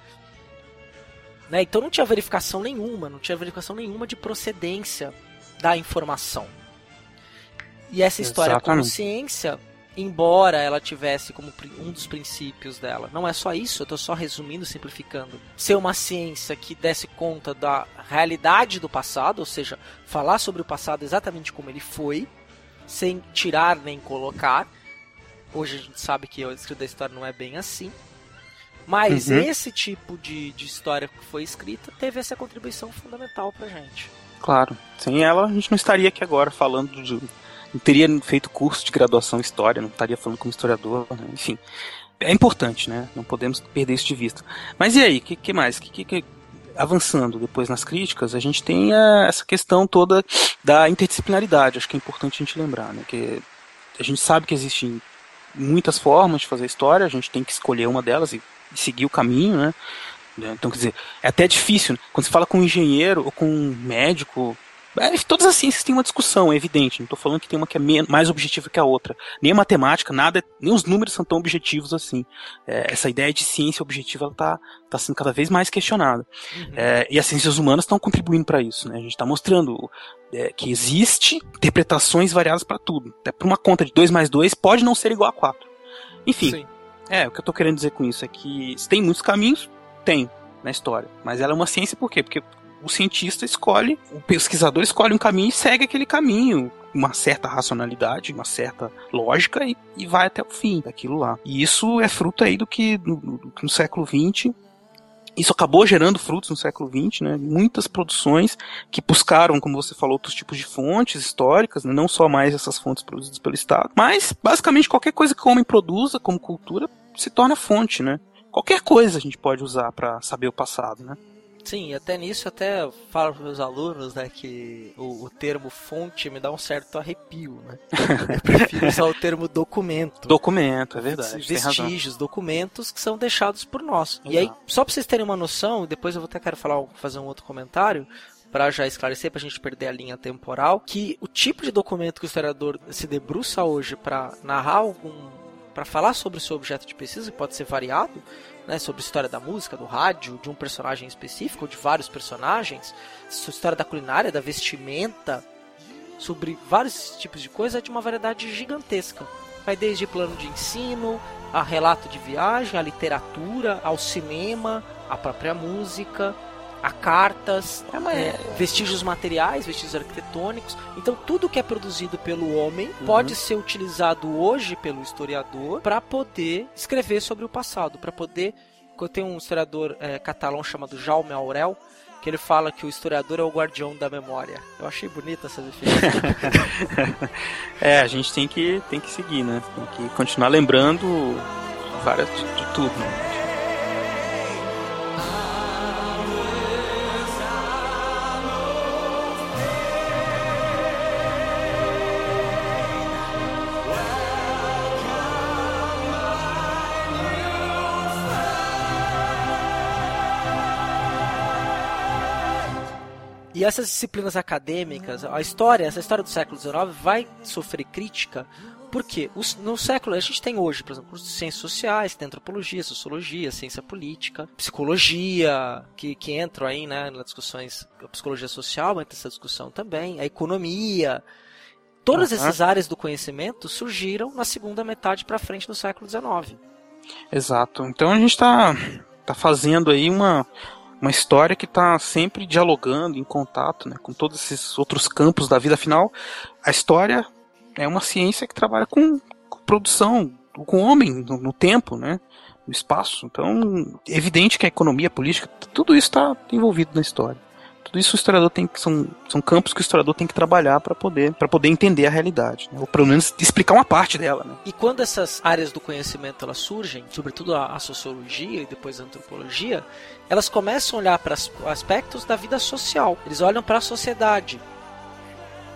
Né? Então não tinha verificação nenhuma, não tinha verificação nenhuma de procedência da informação. E essa história Exatamente. como ciência, embora ela tivesse como um dos princípios dela, não é só isso, eu estou só resumindo, simplificando, ser uma ciência que desse conta da realidade do passado, ou seja, falar sobre o passado exatamente como ele foi, sem tirar nem colocar. Hoje a gente sabe que o escrito da história não é bem assim. Mas uhum. esse tipo de, de história que foi escrita teve essa contribuição fundamental pra gente. Claro. Sem ela, a gente não estaria aqui agora falando de. Não teria feito curso de graduação em história, não estaria falando como historiador, né? enfim. É importante, né? Não podemos perder isso de vista. Mas e aí, o que, que, mais? Que, que, avançando depois nas críticas, a gente tem a, essa questão toda da interdisciplinaridade. Acho que é importante a gente lembrar, né? Que a gente sabe que existem muitas formas de fazer história, a gente tem que escolher uma delas e seguir o caminho, né? Então, quer dizer, é até difícil. Né? Quando você fala com um engenheiro ou com um médico, é, todas as ciências têm uma discussão, é evidente. Não estou falando que tem uma que é mais objetiva que a outra. Nem a matemática, nada, nem os números são tão objetivos assim. É, essa ideia de ciência objetiva está tá sendo cada vez mais questionada. Uhum. É, e as ciências humanas estão contribuindo para isso. Né? A gente está mostrando é, que existe interpretações variadas para tudo. Até para uma conta de 2 mais 2 pode não ser igual a 4. Enfim, Sim. É, o que eu estou querendo dizer com isso é que tem muitos caminhos, tem na história. Mas ela é uma ciência por quê? Porque o cientista escolhe, o pesquisador escolhe um caminho e segue aquele caminho uma certa racionalidade, uma certa lógica e, e, vai até o fim daquilo lá. E isso é fruto aí do que no, no século XX isso acabou gerando frutos no século XX, né? Muitas produções que buscaram, como você falou, outros tipos de fontes históricas, né? não só mais essas fontes produzidas pelo Estado, mas basicamente qualquer coisa que o homem produza como cultura se torna fonte, né? Qualquer coisa a gente pode usar para saber o passado, né? Sim, até nisso até falo para meus alunos, né, que o, o, termo fonte me dá um certo arrepio, né? Eu prefiro usar o termo documento. Documento, é verdade. Vestígios, documentos que são deixados por nós. Exato. E aí, só para vocês terem uma noção, depois eu vou até quero falar, fazer um outro comentário, para já esclarecer, para a gente perder a linha temporal, que o tipo de documento que o historiador se debruça hoje para narrar algum, para falar sobre o seu objeto de pesquisa, pode ser variado, né, sobre história da música, do rádio, de um personagem específico, ou de vários personagens, história da culinária, da vestimenta, sobre vários tipos de coisa, é de uma variedade gigantesca. Vai desde plano de ensino, a relato de viagem, a literatura, ao cinema, a própria música, a cartas, é, é, vestígios materiais, vestígios arquitetônicos. Então, tudo que é produzido pelo homem uhum. pode ser utilizado hoje pelo historiador para poder escrever sobre o passado, para poder. Tem um historiador é, catalão chamado Jaume Aurel, que ele fala que o historiador é o guardião da memória. Eu achei bonita essa definição. é, a gente tem que, tem que seguir, né? Tem que continuar lembrando várias de, de tudo, né? E essas disciplinas acadêmicas, a história, essa história do século XIX vai sofrer crítica porque no século a gente tem hoje, por exemplo, ciências sociais, tem antropologia, sociologia, ciência política, psicologia, que, que entram aí né, nas discussões, a psicologia social entra nessa discussão também, a economia. Todas uhum. essas áreas do conhecimento surgiram na segunda metade para frente do século XIX. Exato. Então a gente está tá fazendo aí uma, uma história que está sempre dialogando, em contato né, com todos esses outros campos da vida. Afinal, a história é uma ciência que trabalha com, com produção, com o homem no, no, tempo, né, no espaço. Então, é evidente que a economia, a política, tudo isso está envolvido na história. Tudo isso o historiador tem que são, são campos que o historiador tem que trabalhar para poder para poder entender a realidade, né? ou pelo menos explicar uma parte dela. Né? E quando essas áreas do conhecimento elas surgem, sobretudo a, a sociologia e depois a antropologia, elas começam a olhar para aspectos da vida social. Eles olham para a sociedade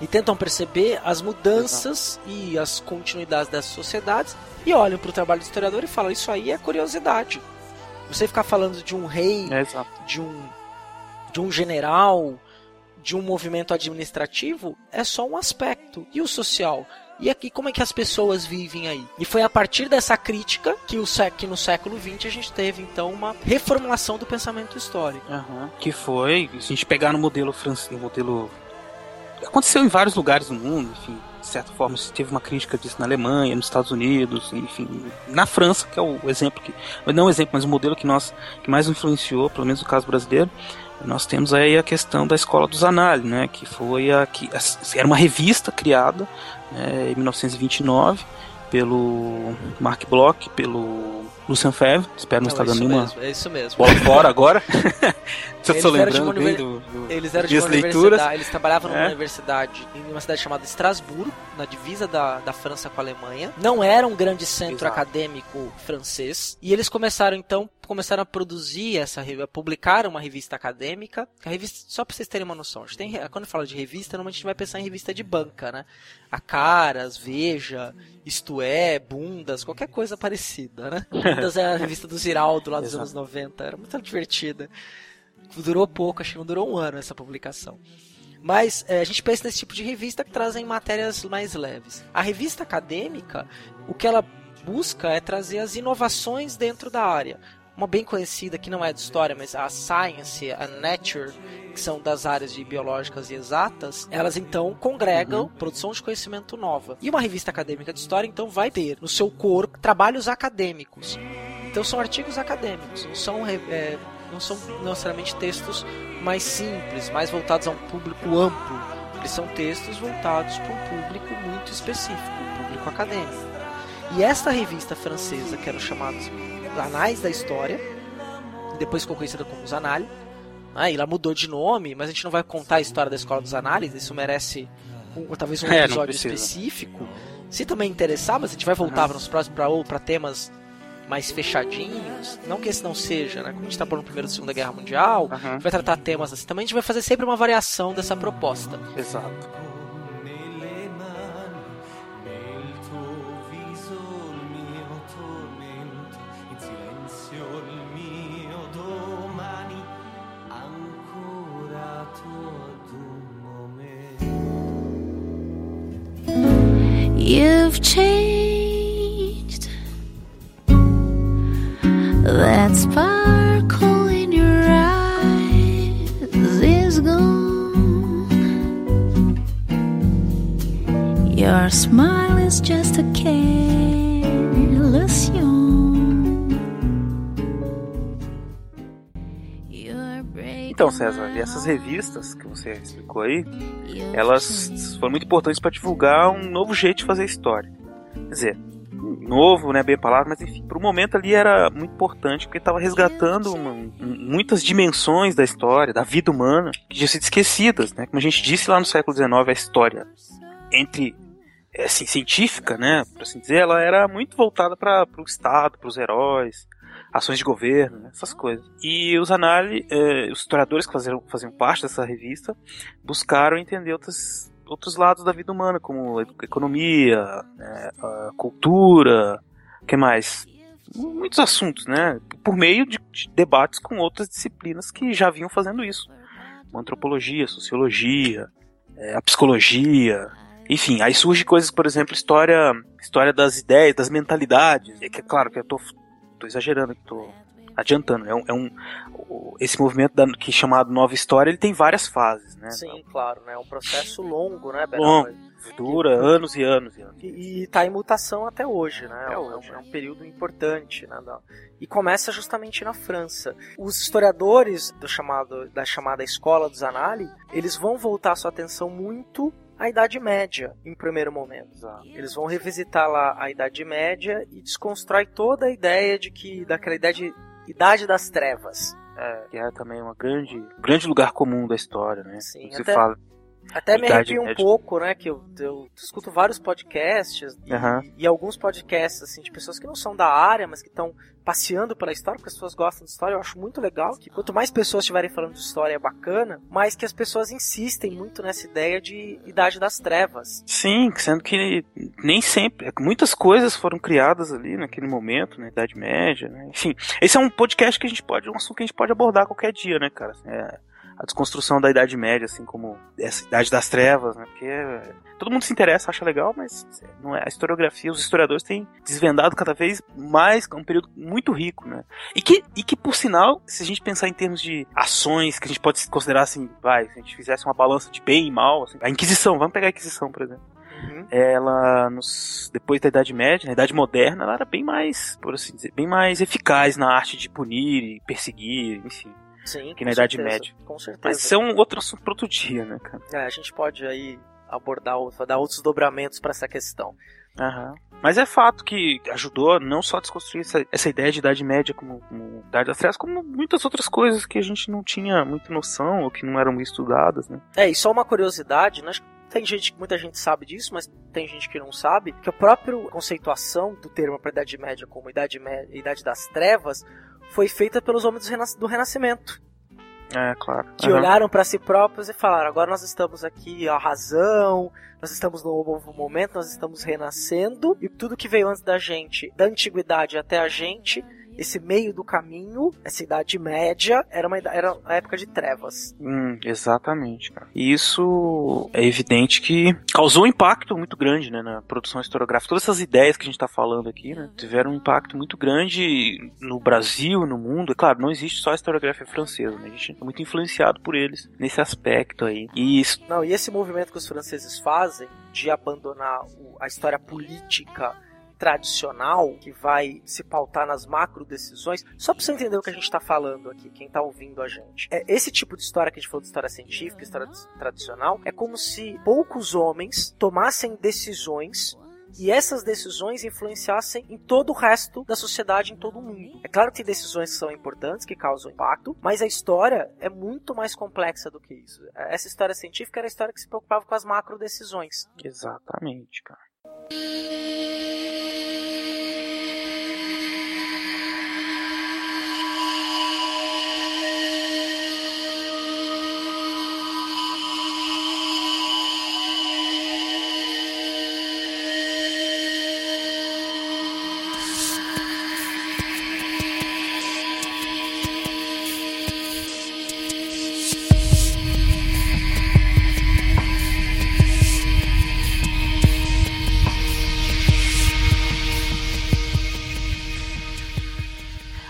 e tentam perceber as mudanças Exato. e as continuidades dessas sociedades e olham para o trabalho do historiador e falam: Isso aí é curiosidade. Você ficar falando de um rei, é, de um de um general, de um movimento administrativo, é só um aspecto. E o social? E aqui, como é que as pessoas vivem aí? E foi a partir dessa crítica que, o, que no século XX a gente teve, então, uma reformulação do pensamento histórico. Uhum. Que foi, se a gente pegar no modelo francês, no modelo... Aconteceu em vários lugares do mundo, enfim, de certa forma se teve uma crítica disso na Alemanha, nos Estados Unidos, enfim, na França, que é o exemplo que, não o exemplo, mas o modelo que nós que mais influenciou, pelo menos no caso brasileiro, nós temos aí a questão da escola dos Zanelli, né, que foi a que era uma revista criada né, em 1929 pelo Mark Bloch, pelo Lucian Febvre, espero não, não estar dando nenhuma mesmo, é isso mesmo. bola fora agora. Se eu tô lembrando bem do, do, Eles eram de uma leituras. eles trabalhavam numa é. universidade, em uma cidade chamada Estrasburgo, na divisa da, da França com a Alemanha. Não era um grande centro Exato. acadêmico francês. E eles começaram então começaram a produzir essa revista, publicar uma revista acadêmica. A revista, só para vocês terem uma noção, a gente tem, quando fala de revista, normalmente a gente vai pensar em revista de banca, né? A Caras, Veja, Isto É, Bundas, qualquer coisa parecida, né? Bundas é a revista do Ziraldo lá dos anos 90, era muito divertida. Durou pouco, acho que não durou um ano essa publicação. Mas é, a gente pensa nesse tipo de revista que trazem matérias mais leves. A revista acadêmica, o que ela busca é trazer as inovações dentro da área. Uma bem conhecida que não é de história, mas a Science, a Nature, que são das áreas de biológicas e exatas, elas então congregam uhum. produção de conhecimento nova. E uma revista acadêmica de história então vai ter no seu corpo trabalhos acadêmicos. Então são artigos acadêmicos, não são, é, não são necessariamente textos mais simples, mais voltados a um público amplo. Eles são textos voltados para um público muito específico, um público acadêmico. E esta revista francesa, que eram chamados Anais da História, depois ficou conhecida como os Anais, ah, ela mudou de nome, mas a gente não vai contar a história da Escola dos Análises, isso merece um, talvez um é, episódio específico. Se também interessar, mas a gente vai voltar uhum. nos próximos para temas mais fechadinhos. Não que esse não seja, né? Como a gente está por no primeiro e segunda guerra mundial, uhum. vai tratar temas assim. Também a gente vai fazer sempre uma variação dessa proposta. Exato. You've changed. That sparkle in your eyes is gone. Your smile Então, César, e essas revistas que você explicou aí, elas foram muito importantes para divulgar um novo jeito de fazer história. Quer dizer, novo, né, bem palavra, mas enfim, para o momento ali era muito importante porque estava resgatando uma, muitas dimensões da história, da vida humana, que tinham sido esquecidas, né? Como a gente disse lá no século XIX, a história entre assim, científica, né, por assim dizer, ela era muito voltada para o Estado, para os heróis, ações de governo, né, essas coisas. E os análises, eh, os historiadores que faziam, faziam parte dessa revista buscaram entender outros, outros lados da vida humana, como economia, né, cultura, o que mais? Muitos assuntos, né? Por meio de, de debates com outras disciplinas que já vinham fazendo isso. Antropologia, sociologia, é, a psicologia, enfim, aí surge coisas, por exemplo, história, história das ideias, das mentalidades. É que é claro que eu tô tô exagerando, tô adiantando. É um, é um esse movimento da, que é chamado Nova História, ele tem várias fases, né? Sim, claro, né? É um processo longo, né, Longo, dura que, anos e anos e anos. E, está em mutação até hoje, né? Até hoje. É, um, é um período importante, né? E começa justamente na França. Os historiadores do chamado, da chamada Escola dos Annales, eles vão voltar sua atenção muito a Idade Média em primeiro momento. Eles vão revisitar lá a Idade Média e desconstrói toda a ideia de que daquela ideia de Idade das Trevas. É, que é também uma grande, grande lugar comum da história, né? Sim, se fala até me arrepio um pouco, né? Que eu, eu escuto vários podcasts e, uhum. e, alguns podcasts, assim, de pessoas que não são da área, mas que estão passeando pela história, porque as pessoas gostam de história. Eu acho muito legal que quanto mais pessoas estiverem falando de história é bacana, mais que as pessoas insistem muito nessa ideia de Idade das Trevas. Sim, sendo que nem sempre. Muitas coisas foram criadas ali naquele momento, na Idade Média, né? Enfim, esse é um podcast que a gente pode, um assunto que a gente pode abordar qualquer dia, né, cara? É, a desconstrução da Idade Média, assim, como essa Idade das Trevas, né? Porque todo mundo se interessa, acha legal, mas não é a historiografia, os historiadores têm desvendado cada vez mais, é um período muito rico, né? E que, e que por sinal, se a gente pensar em termos de ações que a gente pode considerar assim, vai, se a gente fizesse uma balança de bem e mal, assim, a Inquisição, vamos pegar a Inquisição, por exemplo. Uhum. Ela, nos, depois da Idade Média, na Idade Moderna, ela era bem mais, por assim dizer, bem mais eficaz na arte de punir e perseguir, enfim. Sim, que na Idade certeza, Média. Com certeza. Mas isso é um outro assunto para outro dia, né, cara? É, a gente pode aí abordar, dar outros dobramentos para essa questão. Aham. Mas é fato que ajudou não só a desconstruir essa, essa ideia de Idade Média como, como Idade das Trevas, como muitas outras coisas que a gente não tinha muita noção ou que não eram estudadas, né? É, e só uma curiosidade, né? Tem gente, muita gente sabe disso, mas tem gente que não sabe, que a própria conceituação do termo para Idade Média como Idade, Média, Idade das Trevas foi feita pelos homens do, renas do Renascimento. É, claro. Que uhum. olharam para si próprios e falaram: agora nós estamos aqui, a razão, nós estamos num novo momento, nós estamos renascendo, e tudo que veio antes da gente, da antiguidade até a gente, esse meio do caminho, essa Idade Média, era uma era a época de trevas. Hum, exatamente, cara. E isso é evidente que causou um impacto muito grande, né, na produção historiográfica. Todas essas ideias que a gente está falando aqui, né, tiveram um impacto muito grande no Brasil, no mundo. É claro, não existe só a historiografia francesa, né? A gente é muito influenciado por eles nesse aspecto aí. E isso... Não, e esse movimento que os franceses fazem de abandonar a história política tradicional que vai se pautar nas macro decisões, só para você entender o que a gente está falando aqui, quem está ouvindo a gente. É, esse tipo de história que a gente falou de história científica, história tradicional, é como se poucos homens tomassem decisões e essas decisões influenciassem em todo o resto da sociedade, em todo o mundo. É claro que tem decisões que são importantes, que causam impacto, mas a história é muito mais complexa do que isso. Essa história científica era a história que se preocupava com as macro decisões. Exatamente, cara. Thank you.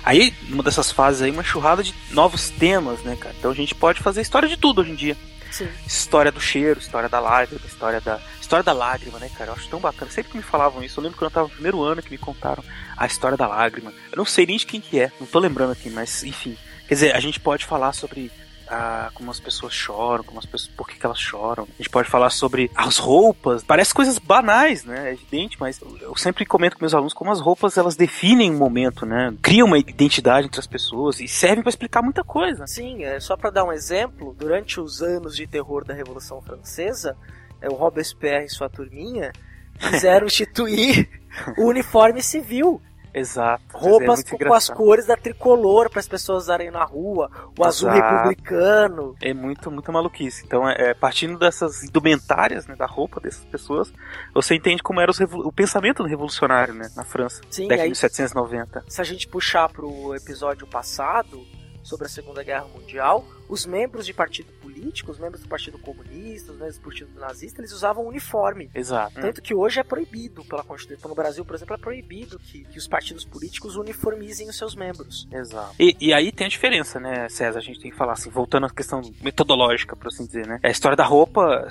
Aí, numa dessas fases aí, uma churrada de novos temas, né, cara? Então a gente pode fazer história de tudo hoje em dia. Sim. História do cheiro, história da lágrima, história da. História da lágrima, né, cara? Eu acho tão bacana. Sempre que me falavam isso, eu lembro quando eu tava no primeiro ano que me contaram a história da lágrima. Eu não sei nem de quem que é, não tô lembrando aqui, mas enfim. Quer dizer, a gente pode falar sobre ah, como as pessoas choram, como as pessoas, por que, que, elas choram. A gente pode falar sobre as roupas. Parece coisas banais, né? É evidente, mas eu sempre comento com meus alunos como as roupas elas definem um momento, né? Criam uma identidade entre as pessoas e servem para explicar muita coisa. Sim, é só para dar um exemplo. Durante os anos de terror da Revolução Francesa, é, o Robespierre e sua turminha quiseram instituir o uniforme civil Exato. Roupas é com, as cores da tricolor para as pessoas usarem na rua, o Exato. azul republicano. É muito, muito maluquice. Então, é, é, partindo dessas indumentárias, né, da roupa dessas pessoas, você entende como era o pensamento revolucionário, né, na França, Sim, década de 1790. Se a gente puxar pro episódio passado sobre a Segunda Guerra Mundial, os membros de partido político, os membros do Partido Comunista, os membros do Partido Nazista, eles usavam uniforme. Exato. Tanto que hoje é proibido pela Constituição. No Brasil, por exemplo, é proibido que, que os partidos políticos uniformizem os seus membros. Exato. E, e, aí tem a diferença, né, César? A gente tem que falar assim, voltando à questão metodológica, por assim dizer, né? A história da roupa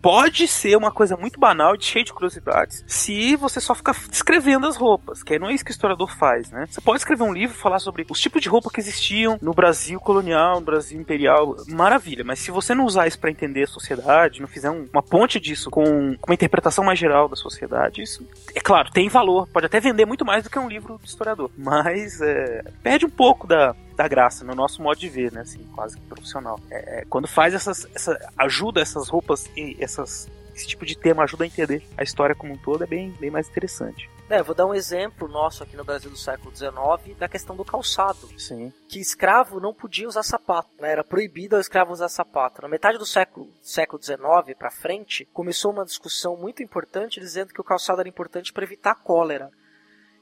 pode ser uma coisa muito banal e cheia de curiosidades se você só ficar descrevendo as roupas, que não é isso que o historiador faz, né? Você pode escrever um livro falar sobre os tipos de roupa que existiam no Brasil colonial, no Brasil imperial, maravilha, mas se você não usar isso para entender a sociedade, não fizer um, uma ponte disso com, uma interpretação mais geral da sociedade, isso, é claro, tem valor, pode até vender muito mais do que um livro de historiador, mas é, perde um pouco da, da graça, no nosso modo de ver, né? Assim, quase que profissional. É, é, quando faz essas. Essa, ajuda essas roupas e essas. Esse tipo de tema ajuda a entender a história como um todo, é bem, bem mais interessante. É, vou dar um exemplo nosso aqui no Brasil do século XIX da questão do calçado. Sim. Que escravo não podia usar sapato, né? Era proibido ao escravo usar sapato. Na metade do século, século XIX para frente, começou uma discussão muito importante dizendo que o calçado era importante para evitar a cólera.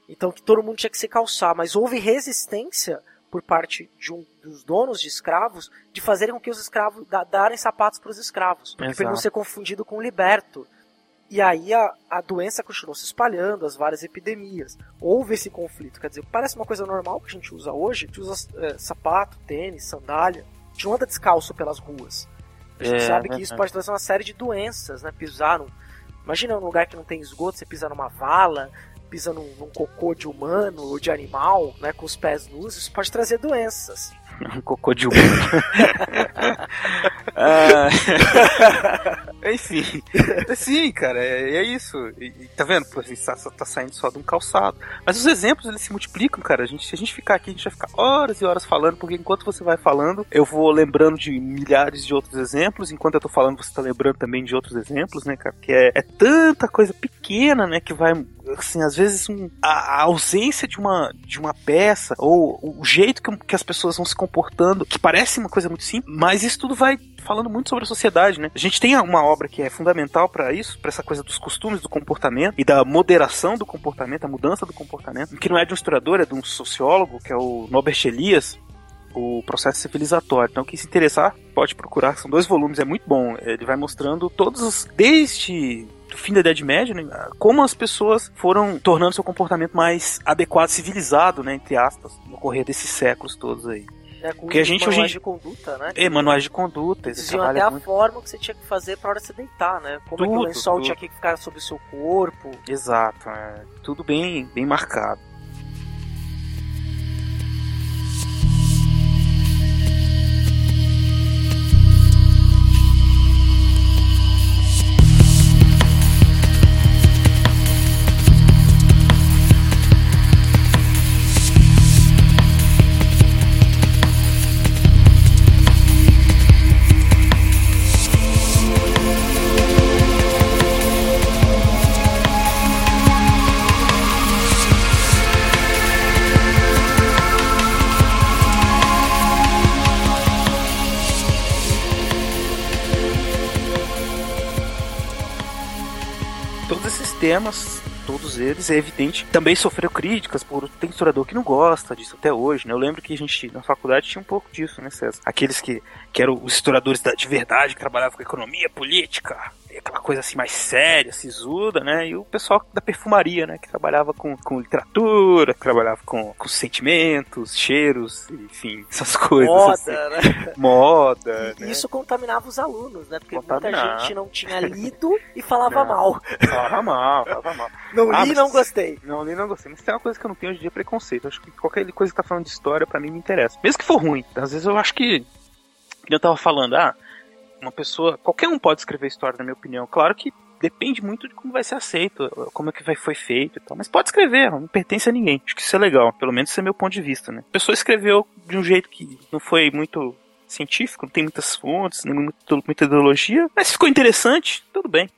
Então que todo mundo tinha que se calçar, mas houve resistência por parte de um dos donos de escravos de fazerem com que os escravos da, darem sapatos para os escravos, para não ser confundido com o liberto. E aí a, a doença continuou se espalhando, as várias epidemias. Houve esse conflito. Quer dizer, parece uma coisa normal que a gente usa hoje. A gente usa é, sapato, tênis, sandália. A gente não anda descalço pelas ruas. A gente é, sabe que isso pode trazer uma série de doenças, né? Pisar num... Imagina um lugar que não tem esgoto, você pisa numa vala, pisa num, num cocô de humano ou de animal, né, com os pés nus, isso pode trazer doenças. Um cocô de humano. ah, enfim. Sim, cara, é, é isso. E, tá vendo? Pô, a gente tá, tá, saindo só de um calçado. Mas os exemplos, eles se multiplicam, cara. A gente, se a gente ficar aqui, a gente vai ficar horas e horas falando, porque enquanto você vai falando, eu vou lembrando de milhares de outros exemplos. Enquanto eu tô falando, você tá lembrando também de outros exemplos, né, cara? Que é, é tanta coisa pequena, né, que vai assim, às vezes um, a, a, ausência de uma, de uma peça, ou o jeito que, que as pessoas vão se comportando, que parece uma coisa muito simples, mas isso tudo vai falando muito sobre a sociedade, né? A gente tem uma obra que é fundamental para isso, para essa coisa dos costumes, do comportamento e da moderação do comportamento, a mudança do comportamento, que não é de um historiador, é de um sociólogo, que é o Norbert Elias, o processo civilizatório. Então, quem se interessar, pode procurar. São dois volumes, é muito bom. Ele vai mostrando todos os. Desde o fim da Idade Média, né, como as pessoas foram tornando seu comportamento mais adequado, civilizado, né, entre aspas, no correr desses séculos todos aí. É, com Porque a gente manuais hoje... de conduta, né? É, manuais de conduta. Diziam até a muito... forma que você tinha que fazer pra hora de se deitar, né? Como tudo, é que o lençol tudo. tinha que ficar sobre o seu corpo. Exato, é. Tudo bem, bem marcado. Temas, todos eles, é evidente. Também sofreu críticas por tem historiador que não gosta disso até hoje, né? Eu lembro que a gente na faculdade tinha um pouco disso, né, César? Aqueles que, que eram os historiadores de verdade, que trabalhavam com economia, política, aquela coisa assim mais séria, sisuda, né? E o pessoal da perfumaria, né? Que trabalhava com, com literatura, que trabalhava com, com sentimentos, cheiros, enfim, essas coisas. Moda, assim. né? Moda. E né? isso contaminava os alunos, né? Porque muita gente não tinha lido e falava não, mal. Falava mal, falava mal. Não li e ah, não gostei. Não li não gostei. Mas tem uma coisa que eu não tenho hoje em dia preconceito. Eu acho que qualquer coisa que tá falando de história, para mim, me interessa. Mesmo que for ruim. Às vezes eu acho que. Eu tava falando, ah, uma pessoa. Qualquer um pode escrever história, na minha opinião. Claro que depende muito de como vai ser aceito, como é que vai, foi feito e tal. Mas pode escrever, não pertence a ninguém. Acho que isso é legal, pelo menos esse é meu ponto de vista, né? A pessoa escreveu de um jeito que não foi muito científico, não tem muitas fontes, nem muita, muita ideologia, mas ficou interessante, tudo bem.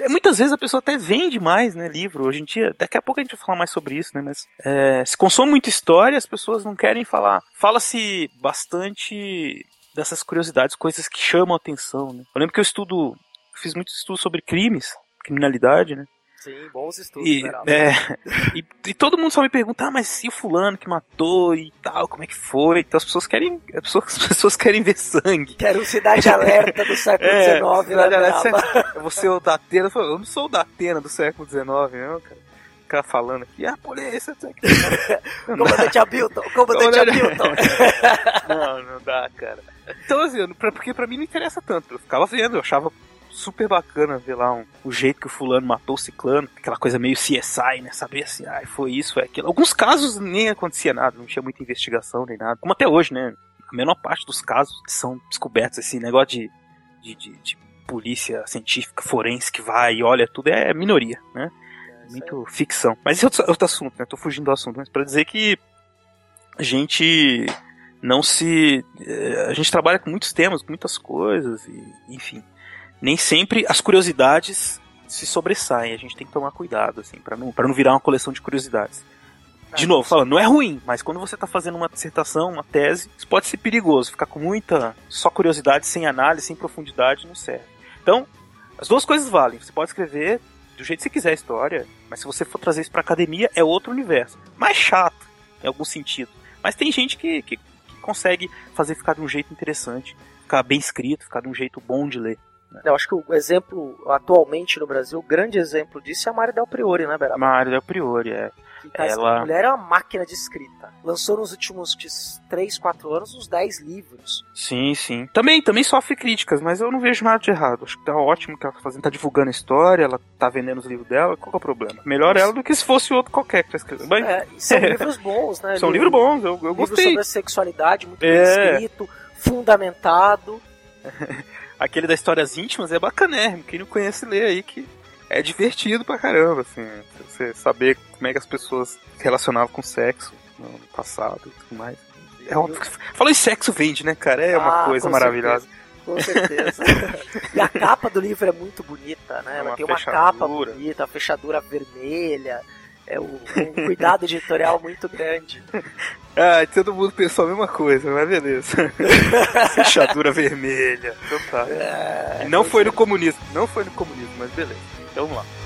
É, muitas vezes a pessoa até vende mais, né, livro. Hoje em dia, daqui a pouco a gente vai falar mais sobre isso, né, mas é, se consome muita história, as pessoas não querem falar. Fala-se bastante dessas curiosidades, coisas que chamam a atenção, né? Eu lembro que eu estudo, fiz muito estudo sobre crimes, criminalidade, né? Sim, bons estudos, e, é, e, e, todo mundo só me pergunta, ah, mas e o fulano que matou e tal, como é que foi? Então as pessoas querem. As pessoas, as pessoas querem ver sangue. Quero cidade alerta do século XIX, é, cidade alerta, Você é o da Atena, eu não sou o da Atena do século XIX, não, cara ficar falando aqui, ah, polícia, Comandante Hamilton, comandante Hamilton. não, não dá, cara. Então, assim, porque pra mim não interessa tanto. Eu ficava vendo, eu achava super bacana ver lá um, o jeito que o fulano matou o ciclano, aquela coisa meio CSI, né? Saber assim, ah, foi isso, foi aquilo. Alguns casos nem acontecia nada, não tinha muita investigação nem nada. Como até hoje, né? A menor parte dos casos são descobertos, assim, negócio de, de, de, de polícia científica, forense que vai e olha tudo, é minoria, né? muito ficção. Mas esse é outro, outro assunto, né? Tô fugindo do assunto, mas pra dizer que a gente não se. Eh, a gente trabalha com muitos temas, com muitas coisas, e, enfim. Nem sempre as curiosidades se sobressaem. A gente tem que tomar cuidado, assim, para não, pra não virar uma coleção de curiosidades. De novo, falando, não é ruim, mas quando você está fazendo uma dissertação, uma tese, isso pode ser perigoso. Ficar com muita só curiosidade, sem análise, sem profundidade, não serve. Então, as duas coisas valem. Você pode escrever do jeito que você quiser a história, mas se você for trazer isso pra academia, é outro universo. Mais chato, em algum sentido. Mas tem gente que, que consegue fazer ficar de um jeito interessante, ficar bem escrito, ficar de um jeito bom de ler. Né? Eu acho que o exemplo, atualmente no Brasil, o grande exemplo disso é a Mário Del Priori, né, Beraba? Mário Del Priori, é. Tá ela... A mulher é uma máquina de escrita. Lançou nos últimos 3, 4 anos uns 10 livros. Sim, sim. Também, também sofre críticas, mas eu não vejo nada de errado. Acho que tá ótimo que ela tá fazendo, tá divulgando a história, ela tá vendendo os livros dela. Qual é o problema? Melhor ela do que se fosse outro qualquer que tá escrevendo. Mas... É, são livros bons, né? São livros bons, eu, eu gostei. sobre a sexualidade, muito é. bem escrito, fundamentado. Aquele das histórias íntimas é bacanérrimo. Quem não conhece, lê aí que é divertido pra caramba, assim. Você saber como é que as pessoas se relacionavam com sexo no passado e tudo mais. É óbvio. Falou em sexo vende, né, cara? É uma ah, coisa maravilhosa. Com certeza. e a capa do livro é muito bonita, né? É Ela uma tem uma fechadura. capa bonita, a fechadura vermelha. É um, um cuidado editorial muito grande. Ah, todo mundo pensou a mesma coisa, mas beleza. Fechadura vermelha. Então tá. É, não foi no comunismo, não foi no comunismo, mas beleza. Então vamos lá.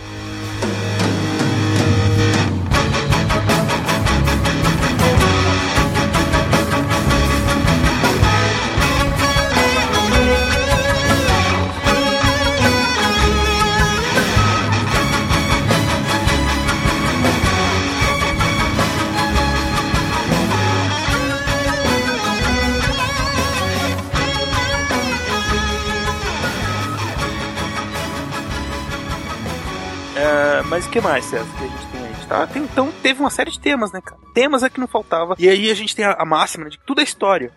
É, mas o que mais, César, que a gente tem aí? Tá? Tem- então teve uma série de temas, né, cara? Temas é que não faltava. E aí a gente tem a, a máxima né, de que tudo é história.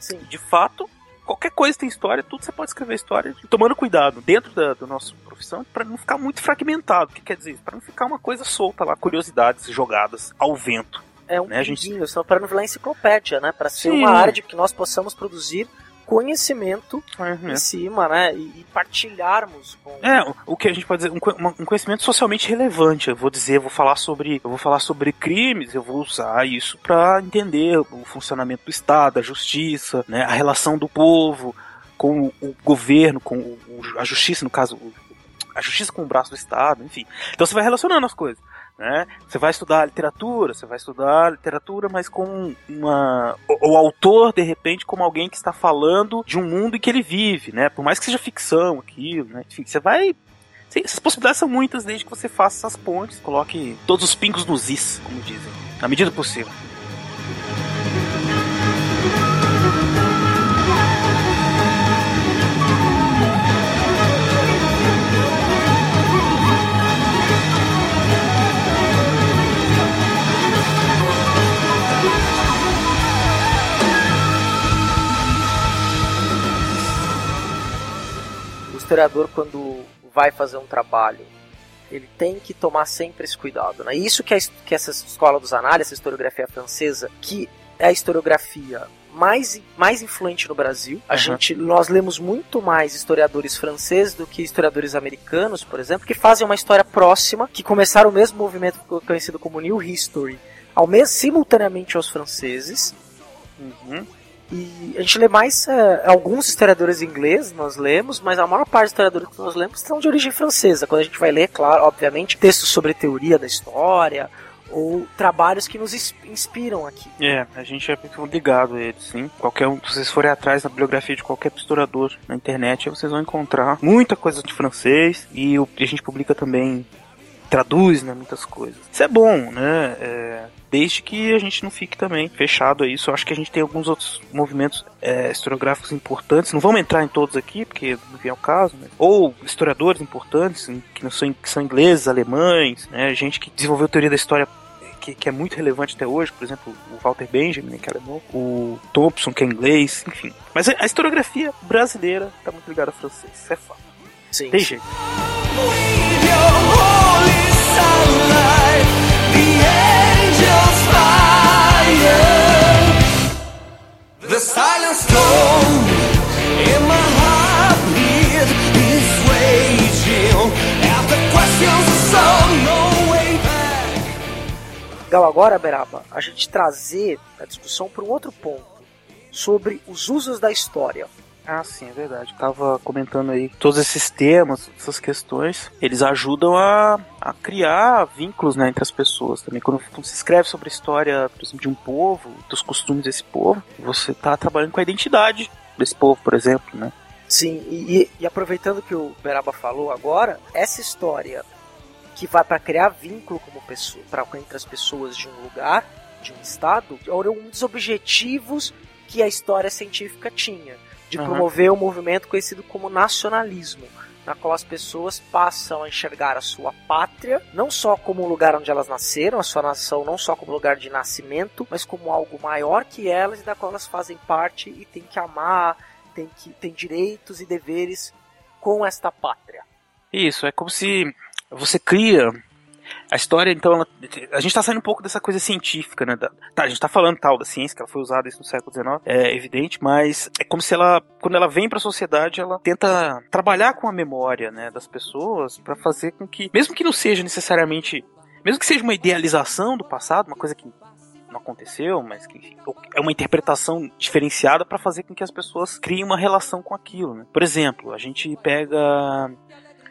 Sim. De fato, qualquer coisa tem história, tudo você pode escrever história, tomando cuidado dentro da, da nossa profissão para não ficar muito fragmentado. O que quer dizer? Para não ficar uma coisa solta lá, curiosidades jogadas ao vento. É um Né, gente- só para não virar enciclopédia, né? Para ser Sim. uma área de que nós possamos produzir conhecimento É. em cima, né? E, partilharmos com. É, o- que a gente pode dizer, um, um conhecimento socialmente relevante. Eu vou dizer, eu vou falar sobre, eu vou falar sobre crimes, eu vou usar isso para entender o funcionamento do Estado, a justiça, né, a relação do povo com o, governo, com o- a justiça, no caso, a justiça com o braço do Estado, enfim. Então você vai relacionando as coisas. Né? Você vai estudar literatura, você vai estudar literatura, mas com uma. O, o autor, de repente, como alguém que está falando de um mundo em que ele vive, né? Por mais que seja ficção aquilo, né? Enfim, você vai. Essas possibilidades são muitas desde que você faça essas pontes, coloque todos os pingos nos is, como dizem, na medida possível. Historiador, quando vai fazer um trabalho, ele tem que tomar sempre esse cuidado. Né? Isso que, a, que essa escola dos análises, essa historiografia francesa, que é a historiografia mais, mais influente no Brasil. A Aham. gente, nós lemos muito mais historiadores franceses do que historiadores americanos, por exemplo, que fazem uma história próxima, que começaram o mesmo movimento conhecido como New History, ao mesmo, simultaneamente aos franceses. Uhum. E a gente lê mais é, alguns historiadores ingleses, nós lemos, mas a maior parte dos historiadores que nós lemos são de origem francesa. Quando a gente vai ler, claro, obviamente, textos sobre teoria da história ou trabalhos que nos ins- inspiram aqui. É, a gente é muito ligado a eles, sim. Qualquer um, se vocês forem atrás da bibliografia de qualquer historiador na internet, vocês vão encontrar muita coisa de francês e e a gente publica também, traduz, né, muitas coisas. Isso é bom, né? é, desde que a gente não fique também fechado a isso. Eu acho que a gente tem alguns outros movimentos é, historiográficos importantes. Não vamos entrar em todos aqui, porque não vem ao caso, né? Ou historiadores importantes, que, não são, que são ingleses, alemães, né? Gente que desenvolveu teoria da história que, que é muito relevante até hoje, por exemplo, o Walter Benjamin, que é alemão, o Thompson, que é inglês, enfim. Mas a, a historiografia brasileira está muito ligada ao francês, isso é fato. Sim. Tem jeito. The silent storm in my heartbeat is raging. After questions of soul, no way back. Legal, agora, Beraba, a gente trazer a discussão para um outro ponto sobre os usos da história. Ah, sim, é verdade. Tava comentando aí todos esses temas, essas questões, eles ajudam a, a criar vínculos né, entre as pessoas também. Quando, quando se escreve sobre a história, por exemplo, de um povo, dos costumes desse povo, você tá trabalhando com a identidade desse povo, por exemplo, né? Sim, e, e- aproveitando que o Beraba falou agora, essa história que vai para criar vínculo como pessoa, pra, entre as pessoas de um lugar, de um estado, era um dos objetivos que a história científica tinha, de Aham. promover um movimento conhecido como nacionalismo, na qual as pessoas passam a enxergar a sua pátria não só como o lugar onde elas nasceram, a sua nação não só como lugar de nascimento, mas como algo maior que elas e da qual elas fazem parte e tem que amar, que tem direitos e deveres com esta pátria. Isso, é como se você cria A história, então, ela- a gente tá saindo um pouco dessa coisa científica, né? da- tá, a gente tá falando tal da ciência, que ela foi usada isso no século XIX, é evidente, mas é como se ela, quando ela vem pra sociedade, ela tenta trabalhar com a memória, né, das pessoas pra fazer com que, mesmo que não seja necessariamente, mesmo que seja uma idealização do passado, uma coisa que não aconteceu, mas que enfim, é uma interpretação diferenciada pra fazer com que as pessoas criem uma relação com aquilo. Né? Por exemplo, a gente pega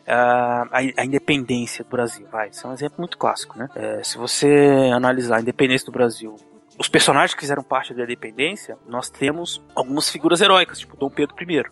a, a independência do Brasil, vai, isso é um exemplo muito clássico, né? É, se você analisar a independência do Brasil, os personagens que fizeram parte da independência, nós temos algumas figuras heróicas, tipo Dom Pedro I.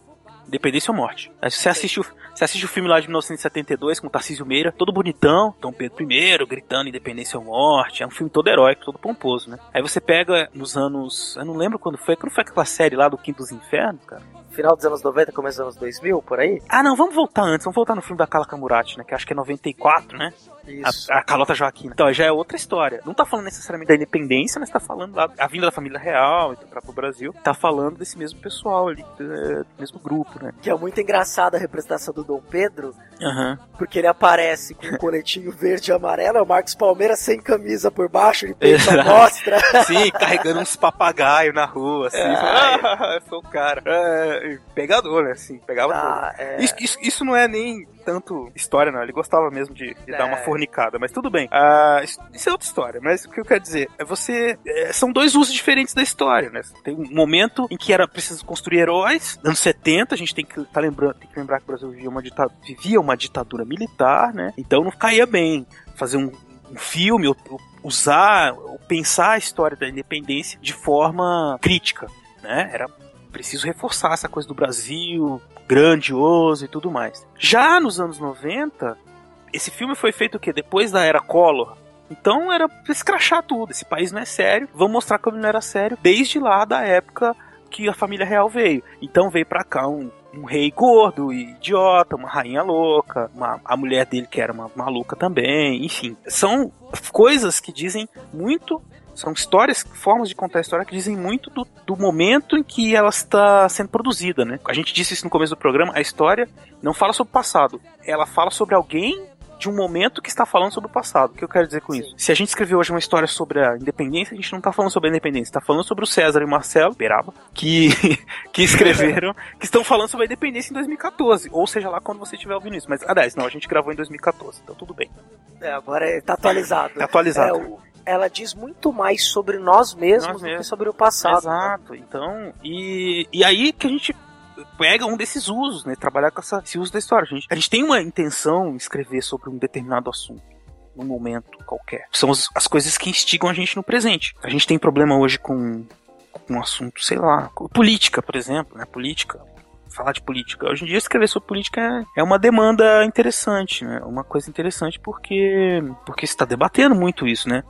Independência ou morte. Aí você assiste, o, você assiste o filme lá de 1972 com Tarcísio Meira, todo bonitão, Dom Pedro I, gritando independência ou morte. É um filme todo heróico, todo pomposo, né? Aí você pega nos anos. Eu não lembro quando foi. Quando foi aquela série lá do Quinto dos Infernos, cara? Final dos anos 90, começo dos anos 2000, por aí? Ah, não, vamos voltar antes. Vamos voltar no filme da Carla Camurati, né? Que acho que é 94, né? Isso. A, a Carlota Joaquina. Então, já é outra história. Não tá falando necessariamente da independência, mas tá falando lá a vinda da família real então, pra pro Brasil. Tá falando desse mesmo pessoal ali, é, do mesmo grupo, né? Que é muito engraçada a representação do Dom Pedro, Aham. porque ele aparece com um coletinho verde e amarelo, é o Marcos Palmeira sem camisa por baixo, ele Exato. mostra. Sim, carregando uns papagaios na rua, assim. Ah, eu sou o cara. É, pegador, né? Assim, pegava tudo. Ah, é. Isso, isso, isso não é nem tanto história, não. Ele gostava mesmo de, de dar uma É. fornicada, mas tudo bem. Ah, isso, é outra história, mas o que eu quero dizer é você. é, são dois usos diferentes da história, né? Tem um momento em que era preciso construir heróis, anos 70, a gente tem que, tá lembrando, tem que lembrar que o Brasil vivia uma, dita- vivia uma ditadura militar, né? Então não caía bem fazer um, um filme, ou, ou usar, ou pensar a história da independência de forma crítica, né? Era preciso reforçar essa coisa do Brasil grandioso e tudo mais. Já nos anos 90, esse filme foi feito o quê? Depois da era Collor. Então era escrachar tudo. Esse país não é sério. Vamos mostrar como não era sério desde lá da época que a família real veio. Então veio pra cá um, um rei gordo e idiota, uma rainha louca, uma, a mulher dele que era uma maluca também, enfim. São coisas que dizem muito são histórias, formas de contar a história que dizem muito do, do momento em que ela está sendo produzida, né? A gente disse isso no começo do programa, a história não fala sobre o passado, ela fala sobre alguém de um momento que está falando sobre o passado. O que eu quero dizer com isso? Se a gente escreveu hoje uma história sobre a independência, a gente não está falando sobre a independência, está falando sobre o César e o Marcelo Beraba, que, que escreveram, que estão falando sobre a independência em 2014, ou seja lá quando você estiver ouvindo isso. Mas, aliás, não, a gente gravou em 2014, então tudo bem. É, agora é- tá atualizado. Tá atualizado. É, o- ela diz muito mais sobre nós mesmos Nós do que mesmos. sobre o passado. né? Exato. Então, e, e aí que a gente pega um desses usos, né? Trabalhar com essa, esse uso da história. A gente, a gente tem uma intenção em escrever sobre um determinado assunto. Num momento qualquer. São as, as coisas que instigam a gente no presente. A gente tem problema hoje com, com um assunto, sei lá, política, por exemplo, né? Política. Falar de política. Hoje em dia, escrever sobre política é, é uma demanda interessante, né? Uma coisa interessante porque porque se está debatendo muito isso, né?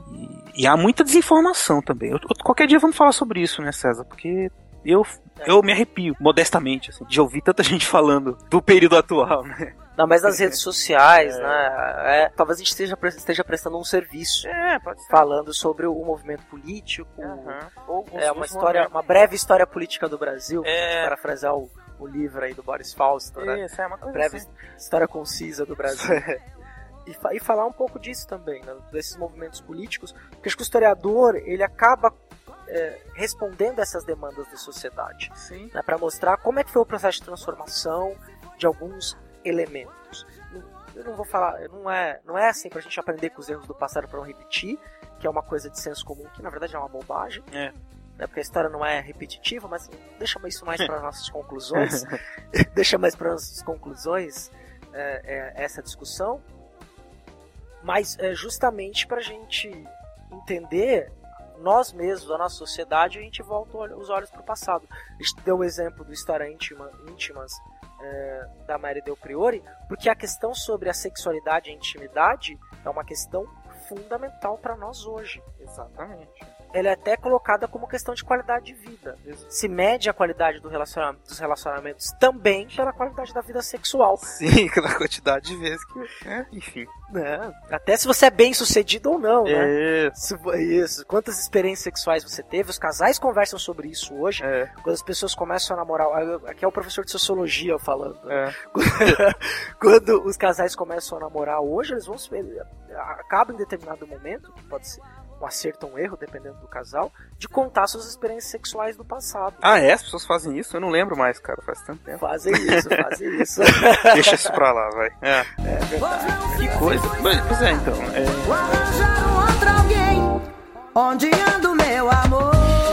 E, e há muita desinformação também. Eu- qualquer dia vamos falar sobre isso, né, César? Porque eu, eu me arrepio, modestamente, assim, de ouvir tanta gente falando do período atual, né? Não, mas nas redes sociais, né? é, talvez a gente esteja, esteja prestando um serviço. É, pode ser. Falando sobre o movimento político, Ou, é uma história, uma breve história política do Brasil, É. para parafrasear o, o livro aí do Boris Fausto, né? Isso, é uma coisa Breve assim. história concisa do Brasil. E, fa- e falar um pouco disso também, né, desses movimentos políticos, porque acho que o historiador ele acaba é, respondendo essas demandas da sociedade, né, para mostrar como é que foi o processo de transformação de alguns elementos. Eu não vou falar, não é, não é assim para a gente aprender com os erros do passado para não repetir, que é uma coisa de senso comum que na verdade é uma bobagem. É. Né, porque a história não é repetitiva, mas deixa isso mais para nossas conclusões. deixa mais para nossas conclusões é, é, essa discussão. Mas é justamente para a gente entender nós mesmos, a nossa sociedade, a gente volta os olhos para o passado. A gente deu o exemplo do História Íntima, Íntimas é, da Mary Del Priori, porque a questão sobre a sexualidade e a intimidade é uma questão fundamental para nós hoje. Exatamente. Ela é até colocada como questão de qualidade de vida. Se mede a qualidade do relaciona dos relacionamentos também pela qualidade da vida sexual. Sim, pela quantidade de vezes que. É, enfim. né? Até se você é bem sucedido ou não, né? É. Se- Isso. Quantas experiências sexuais você teve? Os casais conversam sobre isso hoje. É. Quando as pessoas começam a namorar. Aqui é o professor de sociologia falando. É. Quando os casais começam a namorar hoje, eles vão se. Acaba em determinado momento, pode ser um acerto ou um erro, dependendo do casal, de contar suas experiências sexuais do passado. Ah, é? As pessoas fazem isso? Eu não lembro mais, cara. Faz tanto tempo. Fazem isso, fazem isso. Deixa isso pra lá, vai. É. Que coisa. Pois pois é, então. É. Vou arranjar um outro alguém. Onde anda o meu amor?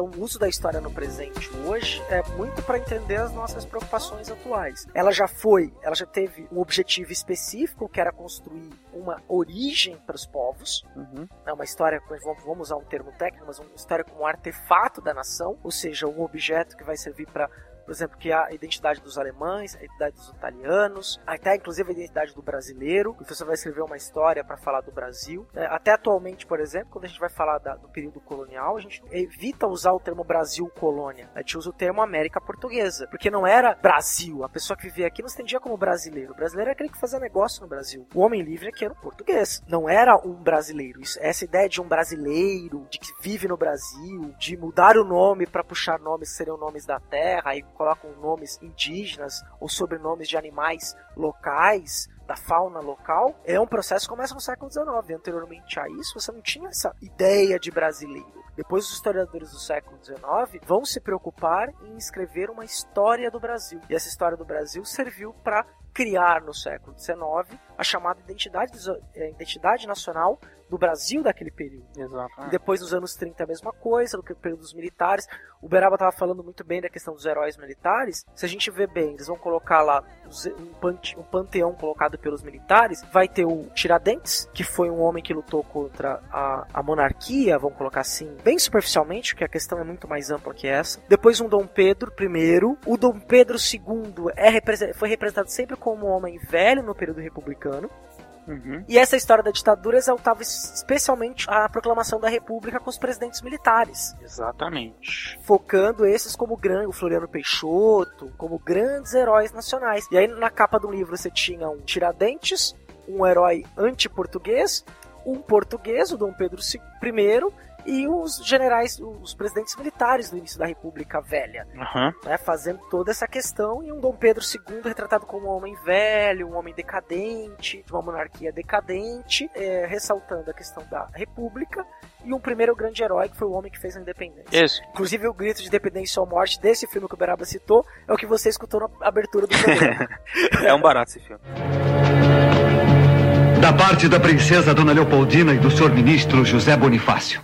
Então, o uso da história no presente hoje é muito para entender as nossas preocupações atuais. Ela já foi, ela já teve um objetivo específico, que era construir uma origem para os povos. Uhum. É uma história, vamos usar um termo técnico, mas uma história como um artefato da nação, ou seja, um objeto que vai servir para por exemplo, que a identidade dos alemães, a identidade dos italianos, até inclusive a identidade do brasileiro. Então você vai escrever uma história para falar do Brasil. É, Até atualmente, por exemplo, quando a gente vai falar da- do período colonial, a gente evita usar o termo Brasil colônia. A gente usa o termo América Portuguesa, porque não era Brasil. A pessoa que vivia aqui não se entendia como brasileiro. O brasileiro era aquele que fazia negócio no Brasil. O homem livre aqui era um português. Não era um brasileiro. Isso, essa ideia de um brasileiro, de que vive no Brasil, de mudar o nome para puxar nomes que seriam nomes da terra e colocam nomes indígenas ou sobrenomes de animais locais da fauna local, é um processo que começa no século XIX. Anteriormente a isso, você não tinha essa ideia de brasileiro. Depois, os historiadores do século XIX vão se preocupar em escrever uma história do Brasil. E essa história do Brasil serviu para criar no século XIX a chamada identidade, eh, identidade nacional do Brasil daquele período. Exato. E depois nos anos 30 a mesma coisa, no período dos militares. O Beraba estava falando muito bem da questão dos heróis militares. Se a gente vê bem, eles vão colocar lá um, pante- panteão colocado pelos militares. Vai ter o Tiradentes, que foi um homem que lutou contra a, a monarquia, vamos colocar assim, bem superficialmente, porque a questão é muito mais ampla que essa. Depois um Dom Pedro I. O Dom Pedro II é, foi representado sempre como um homem velho no período republicano. Uhum. E essa história da ditadura exaltava especialmente a proclamação da república com os presidentes militares, Exatamente. focando esses como grande, o Floriano Peixoto, como grandes heróis nacionais. E aí na capa do livro você tinha um Tiradentes, um herói anti-português, um português, o Dom Pedro I, e os generais, os presidentes militares do início da República Velha Aham. né, fazendo toda essa questão e um Dom Pedro II retratado como um homem velho, um homem decadente, de uma monarquia decadente, é, ressaltando a questão da república e um primeiro grande herói que foi o homem que fez a independência. Isso. Inclusive o grito de independência ou morte desse filme que o Beraba citou é o que você escutou na abertura do programa. É um barato esse filme. Da parte da princesa Dona Leopoldina e do senhor ministro José Bonifácio.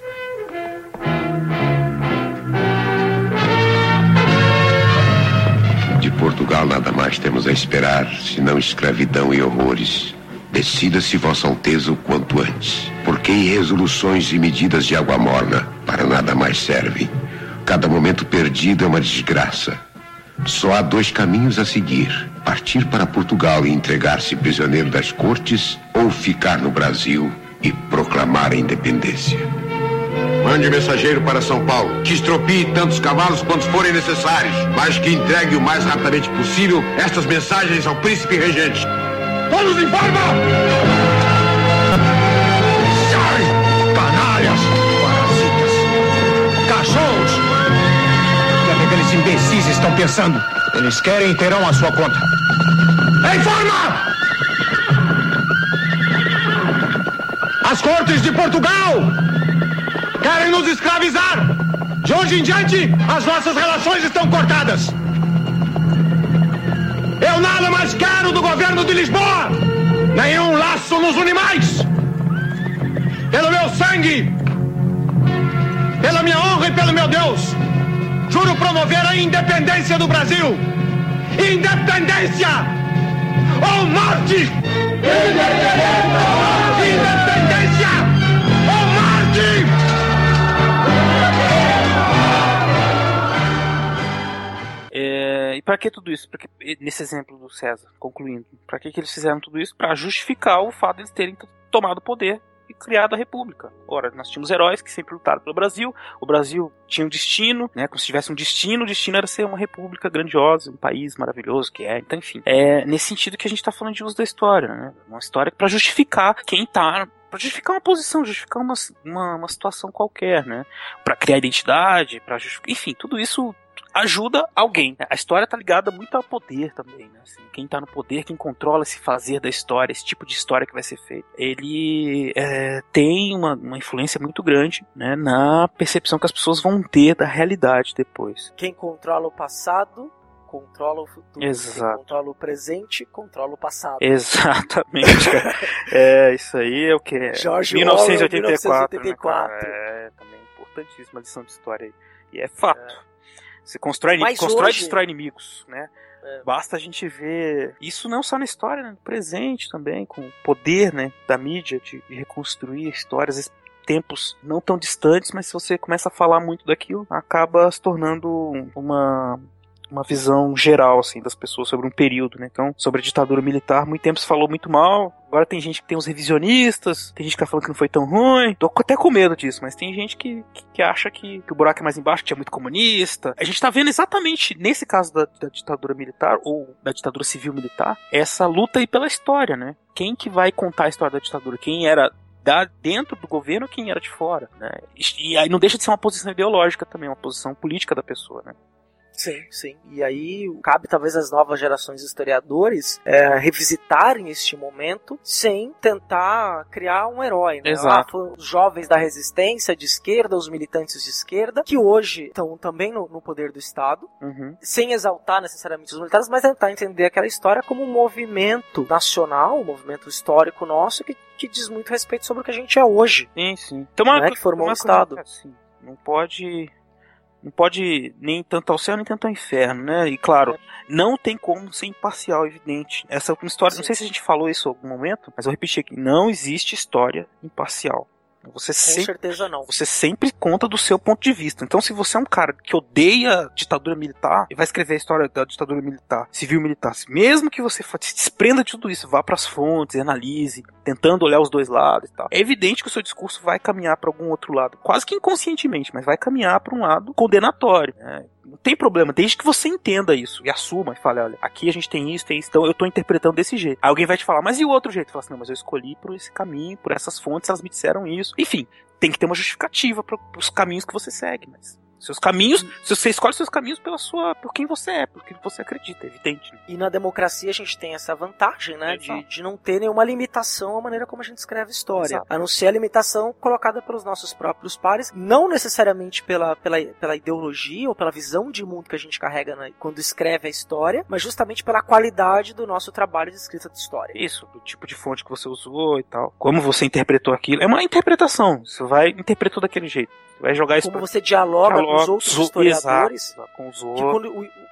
Portugal nada mais temos a esperar, senão escravidão e horrores. Decida-se, Vossa Alteza, o quanto antes. Porque resoluções e medidas de água morna para nada mais servem. Cada momento perdido é uma desgraça. Só há dois caminhos a seguir: partir para Portugal e entregar-se prisioneiro das cortes, ou ficar no Brasil e proclamar a independência. Mande mensageiro para São Paulo, que estropie tantos cavalos quantos forem necessários, mas que entregue o mais rapidamente possível estas mensagens ao príncipe regente. Todos em forma! Sai! Canalhas! Parasitas! Cachorros! O que que aqueles imbecis estão pensando? Eles querem e terão a sua conta. Em forma! As cortes de Portugal querem nos escravizar! De hoje em diante, as nossas relações estão cortadas! Eu nada mais quero do governo de Lisboa! Nenhum laço nos une mais! Pelo meu sangue! Pela minha honra e pelo meu Deus! Juro promover a independência do Brasil! Independência! Ou morte! Independência! Pra que tudo isso? Porque, nesse exemplo do César, concluindo, pra que, que eles fizeram tudo isso? Pra justificar o fato de eles terem tomado o poder e criado a República. Ora, nós tínhamos heróis que sempre lutaram pelo Brasil, o Brasil tinha um destino, né? Como se tivesse um destino, o destino era ser uma república grandiosa, um país maravilhoso que é. Então, enfim, é nesse sentido que a gente está falando de uso da história, né? Uma história para justificar quem tá para justificar uma posição, justificar uma, uma, uma situação qualquer, né? Para criar identidade, para justificar, enfim, tudo isso ajuda alguém. A história tá ligada muito ao poder também, né? Assim, quem tá no poder, quem controla esse fazer da história, esse tipo de história que vai ser feita, ele é, tem uma, uma influência muito grande né, na percepção que as pessoas vão ter da realidade depois. Quem controla o passado controla o futuro. Exato. Quem controla o presente, controla o passado. Exatamente, cara. é, isso aí é o que? George 1984. 1984. Né, é, também importantíssima lição de história aí. E é fato. É. Você constrói, Mas constrói hoje- e destrói inimigos, né? É. Basta a gente ver isso não só na história, né? no presente também, com o poder né, da mídia de, de reconstruir histórias, tempos não tão distantes, mas se você começa a falar muito daquilo, acaba se tornando uma uma visão geral assim das pessoas sobre um período, né? Então, sobre a ditadura militar, muito tempo se falou muito mal. Agora tem gente que tem os revisionistas, tem gente que tá falando que não foi tão ruim. Tô até com medo disso, mas tem gente que, que, que acha que, que o buraco é mais embaixo, que tinha muito comunista. A gente tá vendo exatamente nesse caso da, da ditadura militar ou da ditadura civil militar, essa luta aí pela história, né? Quem que vai contar a história da ditadura? Quem era dentro do governo, quem era de fora, né? E aí não deixa de ser uma posição ideológica também, uma posição política da pessoa, né? Sim, sim. E aí cabe talvez às novas gerações de historiadores é, revisitarem este momento sem tentar criar um herói, né? Exato. Ah, foram os jovens da resistência de esquerda, os militantes de esquerda, que hoje estão também no, no poder do Estado, Uhum. sem exaltar necessariamente os militares, mas tentar entender aquela história como um movimento nacional, um movimento histórico nosso que, que diz muito respeito sobre o que a gente é hoje. Sim, sim. Então, uma, Né, que formou uma o Estado. que, assim, não pode. Não pode nem tanto ao céu nem tanto ao inferno, né? E claro, não tem como ser imparcial, evidente. Essa é uma história. Não sei se a gente falou isso em algum momento, mas eu repeti aqui: não existe história imparcial. Você Com sempre certeza não. você sempre conta do seu ponto de vista. Então, se você é um cara que odeia a ditadura militar e vai escrever a história da ditadura militar, civil militar, mesmo que você se desprenda de tudo isso, vá para as fontes, analise, tentando olhar os dois lados e tal, é evidente que o seu discurso vai caminhar para algum outro lado, quase que inconscientemente, mas vai caminhar para um lado condenatório. né? Não tem problema, desde que você entenda isso e assuma e fale, olha, aqui a gente tem isso, tem isso, então eu tô interpretando desse jeito. Aí alguém vai te falar, mas e o outro jeito? Fala assim, não, mas eu escolhi por esse caminho, por essas fontes, elas me disseram isso. Enfim, tem que ter uma justificativa para os caminhos que você segue, mas seus caminhos, se você escolhe seus caminhos pela sua, por quem você é, por quem você acredita, é evidente. né? E na democracia a gente tem essa vantagem, né? De, de não ter nenhuma limitação à maneira como a gente escreve história. Exato. A não ser a limitação colocada pelos nossos próprios pares, não necessariamente pela, pela, pela ideologia ou pela visão de mundo que a gente carrega né, quando escreve a história, mas justamente pela qualidade do nosso trabalho de escrita de história. Isso, do tipo de fonte que você usou e tal. Como você interpretou aquilo. É uma interpretação. Você vai interpretou daquele jeito. Você vai jogar isso Como pra- você dialoga os outros historiadores. exato, com os Que outros. quando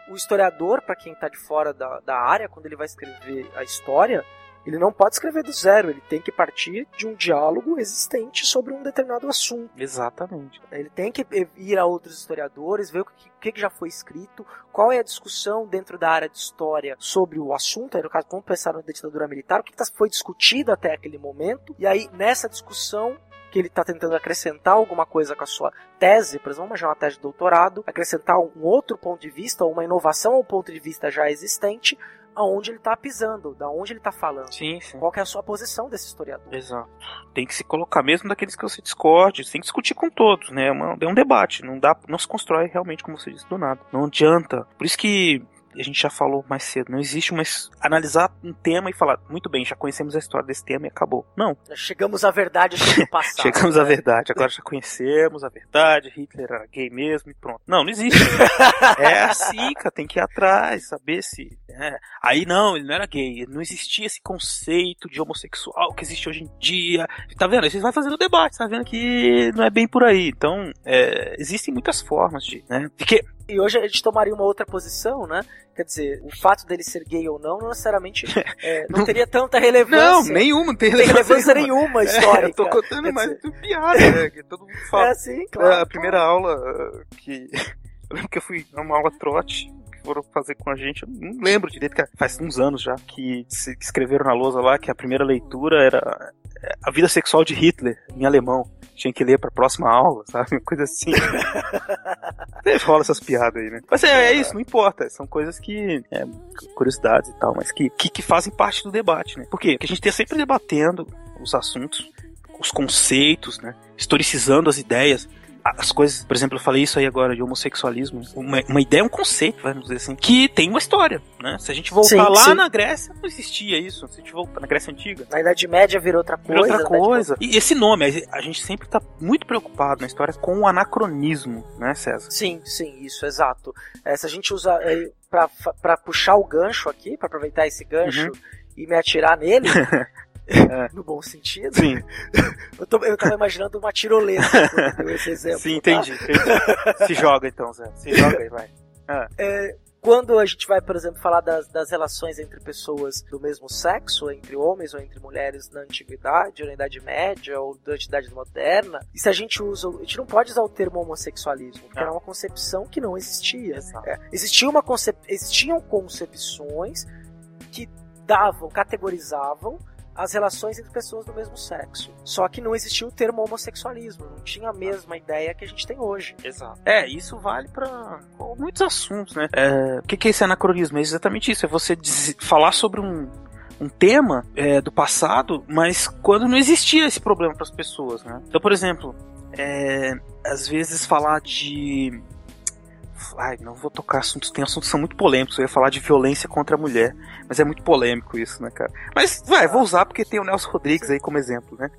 o, o historiador, para quem tá de fora da, da área, quando ele vai escrever a história, ele não pode escrever do zero, ele tem que partir de um diálogo existente sobre um determinado assunto. Exatamente. Ele tem que ir a outros historiadores, ver o que, o que que já foi escrito, qual é a discussão dentro da área de história sobre o assunto, aí no caso, vamos pensar na ditadura militar, o que tá- foi discutido até aquele momento, e aí nessa discussão que ele está tentando acrescentar alguma coisa com a sua tese, por exemplo, vamos imaginar uma tese de doutorado, acrescentar um outro ponto de vista, ou uma inovação ao ponto de vista já existente, aonde ele está pisando, da onde ele está falando. Sim, sim. Qual é a sua posição desse historiador? Exato. Tem que se colocar mesmo daqueles que você discorde, tem que discutir com todos, né? É, uma- é um debate, não dá, não se constrói realmente como você disse do nada. Não adianta. Por isso que a gente já falou mais cedo, não existe uma analisar um tema e falar, muito bem, já conhecemos a história desse tema e acabou. Não, Chegamos à verdade do passado. chegamos à né? verdade, agora já conhecemos a verdade, Hitler era gay mesmo e pronto. Não, não existe. é assim, cara, tem que ir atrás, saber se. é. Aí não, ele não era gay, não existia esse conceito de homossexual que existe hoje em dia. Tá vendo? Aí Vocês vão fazendo debate, tá vendo que não é bem por aí. Então, é, existem muitas formas de. Né? Porque E hoje a gente tomaria uma outra posição, né? Quer dizer, o fato dele ser gay ou não, não necessariamente é, não teria tanta Não, relevância. nenhuma, não tem Não tem relevância nenhuma. nenhuma É, histórica. eu tô contando mais dizer, de piada, né? Que todo mundo fala. É, sim, claro. É, a primeira aula uh, que. Eu lembro que eu fui numa aula trote, que foram fazer com a gente. Eu não lembro direito, que faz uns anos já, que escreveram na lousa lá que a primeira leitura era é, a vida sexual de Hitler, em alemão. Tinha que ler pra próxima aula, sabe? Coisa assim. Rola essas piadas aí, né? Mas é, é isso, não importa. São coisas que. É, curiosidades e tal, mas que, que, que fazem parte do debate, né? Por quê? Porque a gente tá sempre debatendo os assuntos, os conceitos, né? Historicizando as ideias. As coisas, por exemplo, eu falei isso aí agora de homossexualismo. Uma, uma ideia é um conceito, vamos dizer assim, que tem uma história, né? Se a gente voltar Sim, lá sim. na Grécia, não existia isso. Se a gente voltar na Grécia Antiga, Na Idade Média virou outra coisa. Virou outra na Idade coisa. E esse nome, a gente sempre tá muito preocupado na história com o anacronismo, né, César? Sim, sim, isso, exato. É, se a gente usa é, pra puxar o gancho aqui, pra aproveitar esse gancho Uhum. e me atirar nele, É. no bom sentido, Sim, eu, tô, eu tava imaginando uma tirolesa quando esse exemplo. sim, tá? entendi, entendi. Se joga então, Zé. Se joga aí, vai. Quando a gente vai, por exemplo, falar das, das relações entre pessoas do mesmo sexo, entre homens ou entre mulheres na antiguidade, ou na Idade Média, ou durante a Idade Moderna, e se a gente usa. A gente não pode usar o termo homossexualismo, porque Ah. era uma concepção que não existia. É, existia uma concep... Existiam concepções que davam, categorizavam as relações entre pessoas do mesmo sexo. Só que não existia o termo homossexualismo, não tinha a mesma ideia que a gente tem hoje. Exato. É, isso vale pra muitos assuntos, né? É, o que, que é esse anacronismo? É exatamente isso, é você falar sobre um, um tema é, do passado, mas quando não existia esse problema para as pessoas, né? Então, por exemplo, é, às vezes falar de Ai, não vou tocar assuntos, tem assuntos que são muito polêmicos. Eu ia falar de violência contra a mulher, mas é muito polêmico isso, né, cara? Mas, vai, vou usar porque tem o Nelson Rodrigues aí como exemplo, né?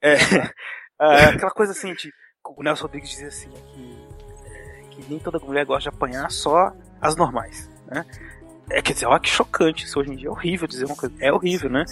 É, é, aquela coisa assim, de, o Nelson Rodrigues dizia assim, que, é, que nem toda mulher gosta de apanhar, só as normais, né? É, quer dizer, olha que chocante isso hoje em dia, é horrível dizer uma coisa, é horrível, né?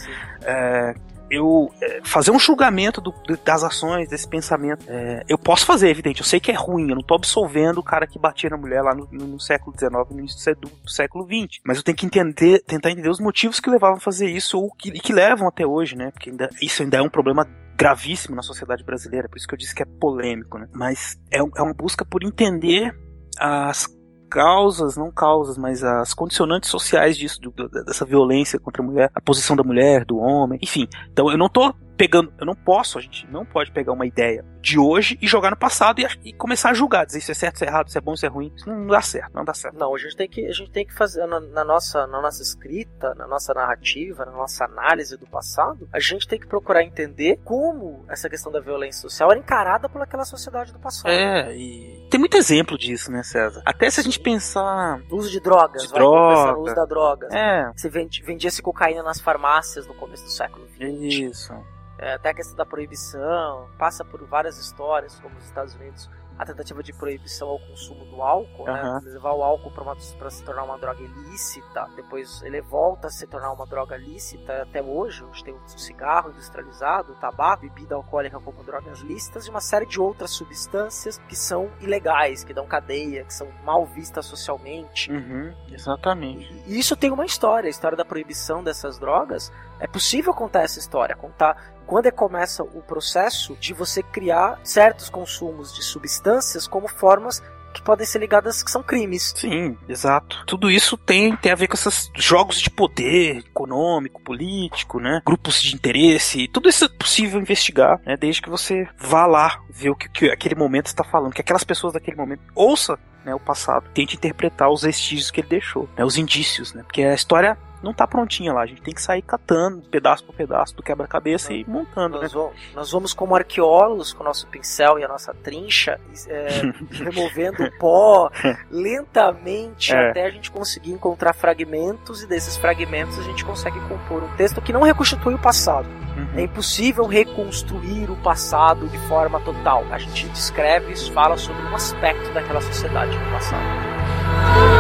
É, eu é, fazer um julgamento do- das ações, desse pensamento. é, eu posso fazer, é evidente. Eu sei que é ruim. Eu não tô absolvendo o cara que batia na mulher lá no, no- no século XIX, no início do do, século XX. Mas eu tenho que entender, tentar entender os motivos que levavam a fazer isso ou que, e que levam até hoje, né? Porque ainda, isso ainda é um problema gravíssimo na sociedade brasileira. Por isso que eu disse que é polêmico, né? Mas é, é uma busca por entender as causas, não causas, mas as condicionantes sociais disso, do- dessa violência contra a mulher, a posição da mulher, do homem, enfim. Então eu não tô pegando, eu não posso, a gente não pode pegar uma ideia de hoje e jogar no passado e, e começar a julgar, dizer isso é certo, isso é errado, isso é bom, isso é ruim. Isso não dá certo, não dá certo. Não, a gente tem que, a gente tem que fazer na, na nossa, na nossa escrita, na nossa narrativa, na nossa análise do passado, a gente tem que procurar entender como essa questão da violência social era encarada por aquela sociedade do passado. É, e tem muito exemplo disso, né, César? Até se a gente pensar. O uso de drogas, De vai droga. o uso da droga. É, Você vendia-se cocaína nas farmácias no começo do século XX. isso. É, até a questão da proibição, passa por várias histórias, como os Estados Unidos, a tentativa de proibição ao consumo do álcool, Aham. né? levar o álcool para se tornar uma droga ilícita, depois ele volta a se tornar uma droga lícita até hoje, hoje tem o cigarro industrializado, o tabaco, bebida alcoólica como drogas lícitas e uma série de outras substâncias que são ilegais, que dão cadeia, que são mal vistas socialmente. Uhum, exatamente. E isso tem uma história, a história da proibição dessas drogas. É possível contar essa história, contar quando é começa o processo de você criar certos consumos de substâncias como formas que podem ser ligadas que são crimes. Sim, exato. Tudo isso tem, tem a ver com esses jogos de poder econômico, político, né? Grupos de interesse. Tudo isso é possível investigar, né? Desde que você vá lá ver o que, que aquele momento está falando, que aquelas pessoas daquele momento ouça né, o passado, tente interpretar os vestígios que ele deixou, né, os indícios, né? Porque a história não tá prontinha lá, a gente tem que sair catando pedaço por pedaço do quebra-cabeça e montando, né? Nós vamos, nós vamos como arqueólogos com o nosso pincel e a nossa trincha, é, removendo o pó lentamente É. até a gente conseguir encontrar fragmentos e desses fragmentos a gente consegue compor um texto que não reconstitui o passado. Uhum. É impossível reconstruir o passado de forma total. A gente descreve, fala sobre um aspecto daquela sociedade no passado.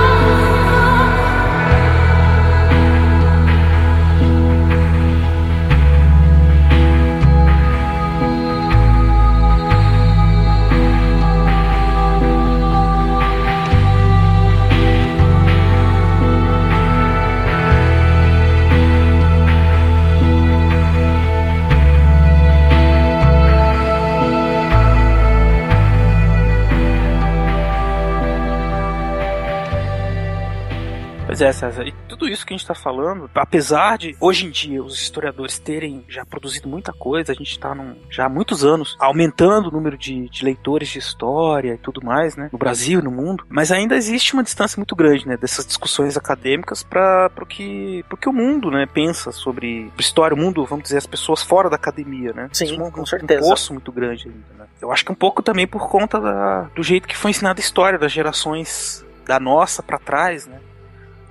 Pois é, César, e tudo isso que a gente está falando, apesar de hoje em dia os historiadores terem já produzido muita coisa, a gente está já há muitos anos aumentando o número de, de, leitores de história e tudo mais, né, no Brasil e no mundo, mas ainda existe uma distância muito grande, né, dessas discussões acadêmicas para o que, que o mundo, né, pensa sobre história, o mundo, vamos dizer, as pessoas fora da academia, né. Sim, um, com certeza. Um poço muito grande ainda, né. Eu acho que um pouco também por conta da, do jeito que foi ensinada a história das gerações da nossa para trás, né?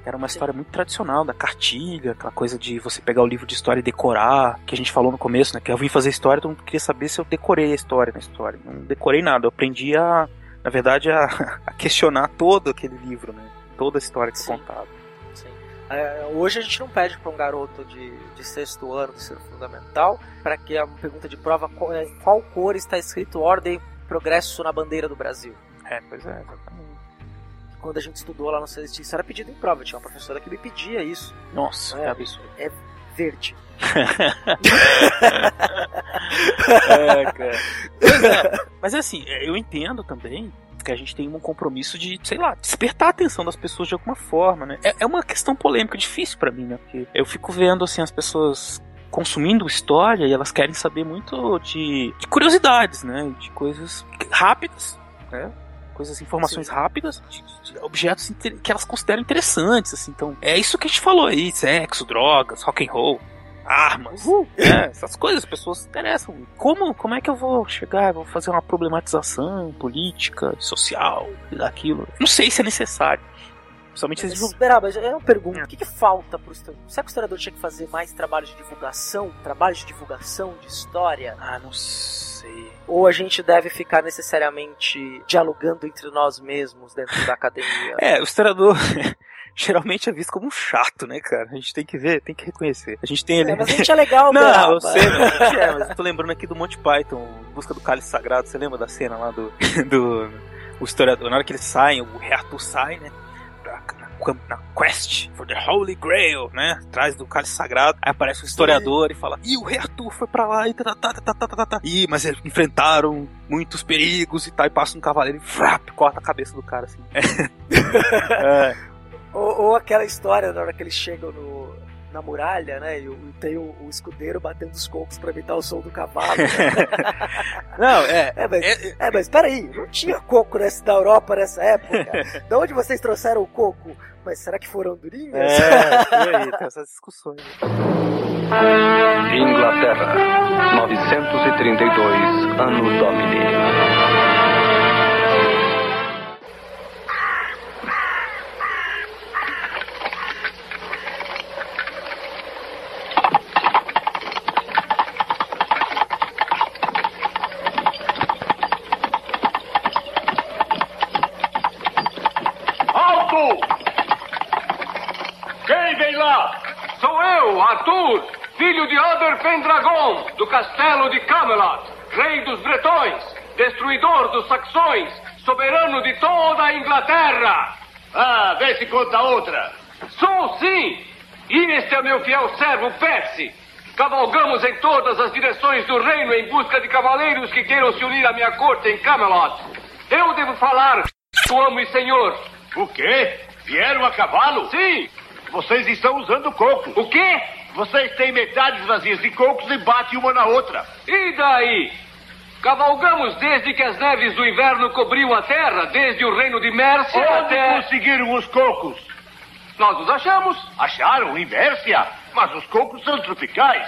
Era uma história muito tradicional, da cartilha, aquela coisa de você pegar o livro de história e decorar, que a gente falou no começo, né? Que eu vim fazer história, todo mundo queria saber se eu decorei a história na história. Não decorei nada, eu aprendi a, na verdade, a, a questionar todo aquele livro, né? Toda a história que é contada. Hoje a gente não pede para um garoto de, de sexto ano do ensino fundamental para que a pergunta de prova qual, é, qual cor está escrito ordem progresso na bandeira do Brasil. É, pois é, exatamente quando a gente estudou lá no Celestino, isso era pedido em prova. Tinha uma professora que me pedia isso. Nossa, é, que absurdo. É verde. é, cara. É, mas assim, eu entendo também que a gente tem um compromisso de, sei lá, despertar a atenção das pessoas de alguma forma, né? É, é uma questão polêmica, difícil para mim, né? Porque eu fico vendo, assim, as pessoas consumindo história e elas querem saber muito de, de curiosidades, né? De coisas rápidas, né? Coisas, informações Sim. rápidas, de, de objetos que elas consideram interessantes, assim. Então, é isso que a gente falou aí: sexo, drogas, rock and roll armas, né? essas coisas, as pessoas se interessam. Como, como é que eu vou chegar, vou fazer uma problematização política, social, daquilo? Não sei se é necessário. Principalmente mas, Esperar, mas eu pergunto, o que, que falta pro historiador? Será que o historiador tinha que fazer mais trabalho de divulgação? Trabalho de divulgação de história? Ah, não sei Ou a gente deve ficar necessariamente dialogando entre nós mesmos dentro da academia? É, o historiador. geralmente é visto como um chato, né, cara? A gente tem que ver, tem que reconhecer. A gente tem ele. É, mas a gente é legal, Não, eu sei, mas a gente é, mas eu tô lembrando aqui do Monty Python, Busca do Cálice Sagrado. Você lembra da cena lá do. do o historiador, na hora que eles saem, o rei Arthur sai, né? Na quest for the Holy Grail, né? Atrás do cálice sagrado. Aí aparece um historiador e fala: Ih, o rei Arthur foi pra lá e tá, tá, tá, tá, tá, tá. Ih, mas eles enfrentaram muitos perigos e tal. E passa um cavaleiro e frap, corta a cabeça do cara assim. é. Ou, ou, aquela história na hora que eles chegam no, na muralha, né? E, tem o, o, escudeiro batendo os cocos para evitar o som do cavalo. Né? não, é. É mas, é, é, mas peraí, não tinha coco nessa, da Europa nessa época. de onde vocês trouxeram o coco? Mas será que foram andorinhas? É, e aí, tem essas discussões. Inglaterra, 932, ano Domini. Arthur, filho de Other Pendragon, do castelo de Camelot, rei dos bretões, destruidor dos saxões, soberano de toda a Inglaterra. Ah, vê se conta outra. Sou sim, e este é meu fiel servo Percy. Cavalgamos em todas as direções do reino em busca de cavaleiros que queiram se unir à minha corte em Camelot. Eu devo falar, o amo e senhor. O quê? Vieram a cavalo? Sim. Vocês estão usando coco. O quê? Vocês têm metades vazias de cocos e batem uma na outra. E daí? Cavalgamos desde que as neves do inverno cobriam a terra, desde o reino de Mércia Onde até... conseguiram os cocos? Nós os achamos. Acharam em Mércia? Mas os cocos são tropicais.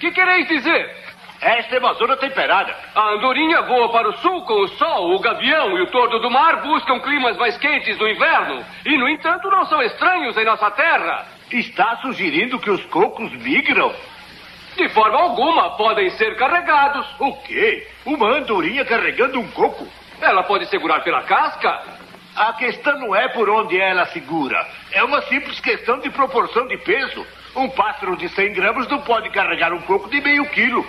Que quereis dizer? Esta é uma zona temperada. A andorinha voa para o sul com o sol, o gavião e o tordo do mar buscam climas mais quentes no inverno. E, no entanto, não são estranhos em nossa terra. Está sugerindo que os cocos migram? De forma alguma, podem ser carregados. O quê? Uma andorinha carregando um coco? Ela pode segurar pela casca. A questão não é por onde ela segura. É uma simples questão de proporção de peso. Um pássaro de 100 gramas não pode carregar um coco de meio quilo.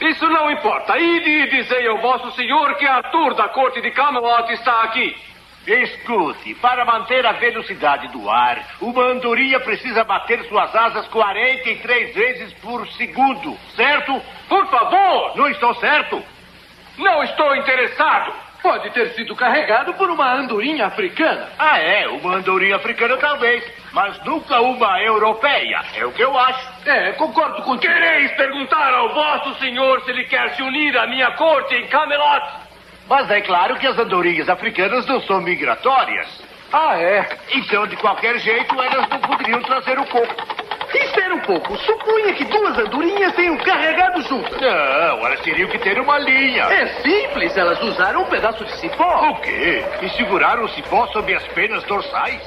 Isso não importa. Ide e dizei ao vosso senhor que Arthur da corte de Camelot está aqui. Escute, para manter a velocidade do ar, uma andorinha precisa bater suas asas 43 vezes por segundo, certo? Por favor! Não estou certo? Não estou interessado! Pode ter sido carregado por uma andorinha africana. Ah, é, uma andorinha africana talvez, mas nunca uma europeia, é o que eu acho. É, concordo com Quereis perguntar ao vosso senhor se ele quer se unir à minha corte em Camelot? Mas é claro que as andorinhas africanas não são migratórias. Ah, é? Então, de qualquer jeito, elas não poderiam trazer o coco. Espera um pouco. Supunha que duas andorinhas tenham carregado juntas. Não, elas teriam que ter uma linha. É simples, elas usaram um pedaço de cipó. O quê? E seguraram o cipó sob as penas dorsais?